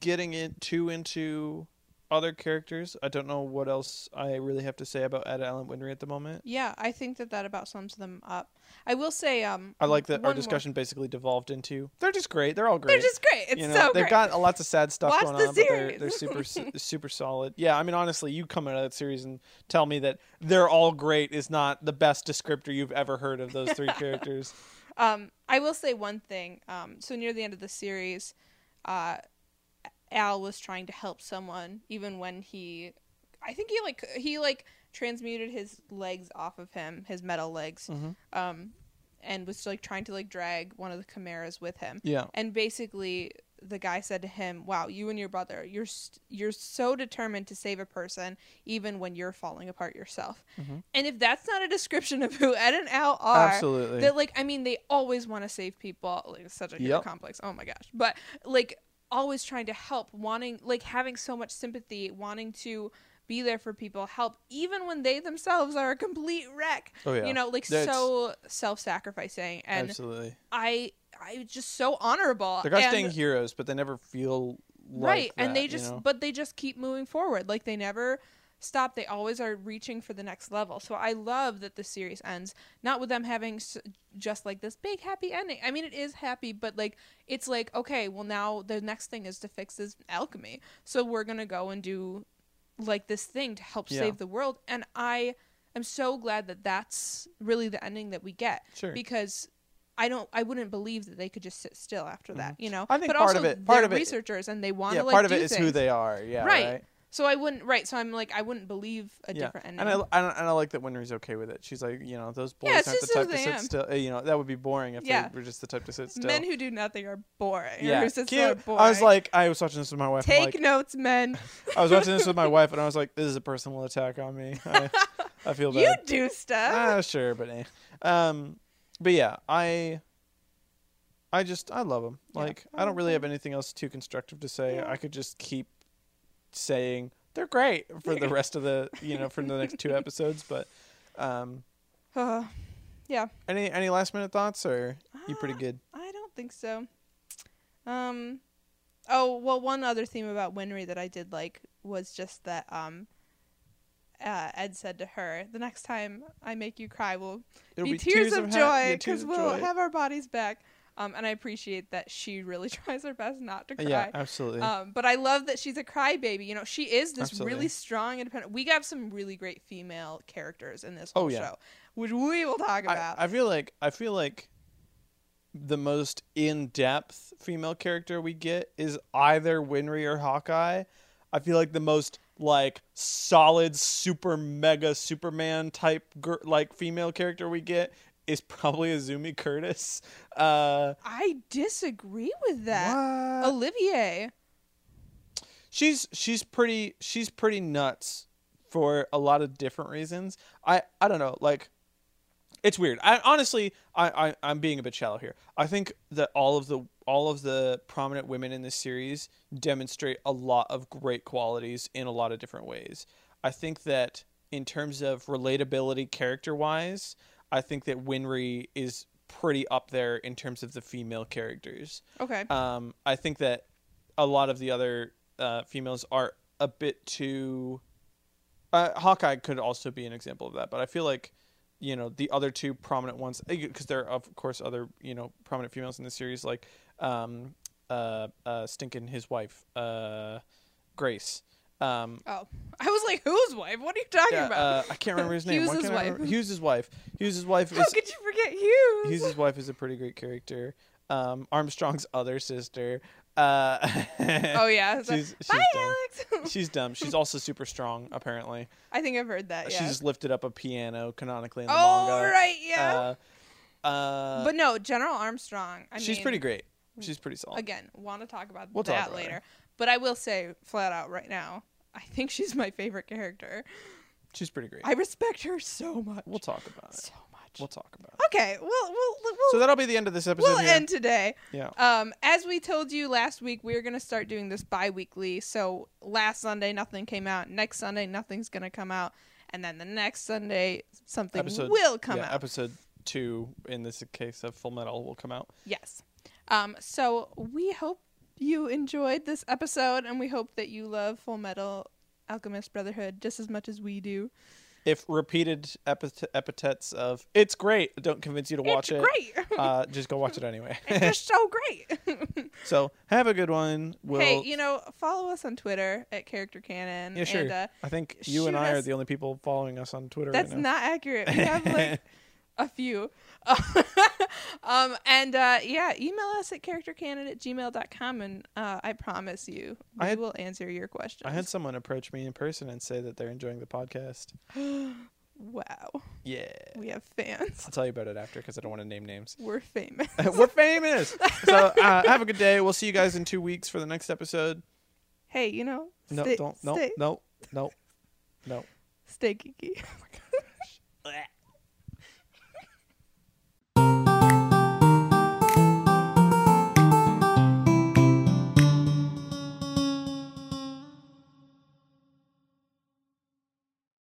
getting it too into other characters, I don't know what else I really have to say about Ed Allen Winry at the moment. Yeah, I think that that about sums them up. I will say, um, I like that our more- discussion basically devolved into they're just great. They're all great. They're just great. It's you know, so they've great. got lots of sad stuff Watch going the on, but they're, they're super super solid. Yeah, I mean honestly, you come out of that series and tell me that they're all great is not the best descriptor you've ever heard of those three characters. Um, I will say one thing. Um, so near the end of the series, uh, Al was trying to help someone, even when he, I think he like he like transmuted his legs off of him, his metal legs, Mhm. um, and was like trying to like drag one of the chimeras with him. Yeah. And basically, the guy said to him, "Wow, you and your brother, you're st- you're so determined to save a person, even when you're falling apart yourself." Mhm. And if that's not a description of who Ed and Al are, Absolutely. that like I mean, they always want to save people. Like it's such a Yep. complex. Oh my gosh! But like always trying to help, wanting like having so much sympathy, wanting to be there for people, help even when they themselves are a complete wreck. Oh, yeah. You know, like That's- so self-sacrificing, and Absolutely. I I just so honorable. They're and- dang heroes, but they never feel like right that, and they you just know? but they just keep moving forward like they never stop they always are reaching for the next level so i love that the series ends not with them having s- just like this big happy ending i mean it is happy but like it's like okay well now the next thing is to fix this alchemy so we're gonna go and do like this thing to help Yeah. save the world and i am so glad that that's really the ending that we get Sure. because I don't. I wouldn't believe that they could just sit still after that. You know. Mm-hmm. I think but part also of it- part of it- researchers and they want yeah, to like part of it is who they are. Yeah. Right. Right. So I wouldn't. Right. So I'm like, I wouldn't believe a yeah. different ending. And I, I and I like that Winry's okay with it. She's like, you know, those boys Yeah, aren't the type to sit am. still. You know, that would be boring if Yeah. they were just the type to sit still. Men who do nothing are boring. yeah, Or who sit still are cute. boring. I was like, I was watching this with my wife. Take like, notes, men. I was watching this with my wife, and I was like, this is a personal attack on me. I, I feel bad. you do stuff. Ah, sure, but eh. Um, but yeah, I, I just I love them. Like I don't really have anything else too constructive to say. I could just keep saying they're great for the rest of the you know for the next two episodes. But um, Uh, yeah. any any last minute thoughts or you pretty Ah, good? I don't think so. Um. Oh well, one other theme about Winry that I did like was just that um. Uh, Ed said to her, "The next time I make you cry, will It'll be, tears, of, ha- joy because of we'll joy. have our bodies back." Um, and I appreciate that she really tries her best not to cry. Yeah, absolutely. Um, but I love that she's a crybaby. You know, she is this Absolutely. really strong, independent. We got some really great female characters in this Oh, whole yeah. show, which we will talk I, about. I feel like I feel like the most in depth female character we get is either Winry or Hawkeye. I feel like the most like solid super mega Superman type gir- like female character we get is probably Izumi Curtis. Uh, I disagree with that. what? Olivier. she's she's pretty she's pretty nuts for a lot of different reasons. I I don't know, like it's weird. I honestly, I, I I'm being a bit shallow here. I think that all of the all of the prominent women in this series demonstrate a lot of great qualities in a lot of different ways. I think that in terms of relatability, character wise, I think that Winry is pretty up there in terms of the female characters. Okay. Um, I think that a lot of the other uh, females are a bit too. Uh, Hawkeye could also be an example of that, but I feel like you know the other two prominent ones because there are of course other you know prominent females in the series like um, uh, uh, Stinkin' his wife, uh, Grace. Um, oh, I was like, whose wife? What are you talking yeah, about? uh, I can't remember his name. Hughes's wife. Hughes's wife. Hughes's wife How is could you forget Hughes? Hughes's wife is a pretty great character. Um, Armstrong's other sister. Uh, oh yeah. She's she's Bye, dumb. Alex. She's dumb. She's also super strong. Apparently, I think I've heard that. she Yeah. just lifted up a piano canonically in the oh manga. Oh right, yeah. Uh, uh, but no, General Armstrong. I she's mean, pretty great. She's pretty solid. Again, want to talk about We'll talk that about her. later. But I will say flat out right now, I think she's my favorite character. She's pretty great. I respect her so much. we'll talk about it. so much. We'll talk about it. okay, we'll we'll we'll, So that'll be the end of this episode. we'll here. end today. Yeah. Um, as we told you last week, we're gonna start doing this bi-weekly. So last Sunday nothing came out. Next Sunday nothing's gonna come out, and then the next Sunday something Episode will come yeah, out. Episode two, in this case of Full Metal, will come out. Yes. Um, so we hope you enjoyed this episode, and we hope that you love Full Metal Alchemist Brotherhood just as much as we do. If repeated epith- epithets of "it's great" don't convince you to watch it's it, great. uh, just go watch it anyway. it's just so great. so have a good one. We'll, hey, you know, follow us on Twitter at Character Canon. yeah, sure. And, uh, I think you and I are the only people following us on Twitter that's right now. not accurate. We have like a few. um, and uh, yeah, email us at charactercanon at gmail.com and uh, I promise you, we I had- will answer your questions. I had someone approach me in person and say that they're enjoying the podcast. wow. Yeah. We have fans. I'll tell you about it after because I don't want to name names. We're famous. We're famous. So uh, have a good day. We'll see you guys in two weeks for the next episode. hey, you know, No, stay, don't. No, stay, no, no, no. stay geeky. Oh my God.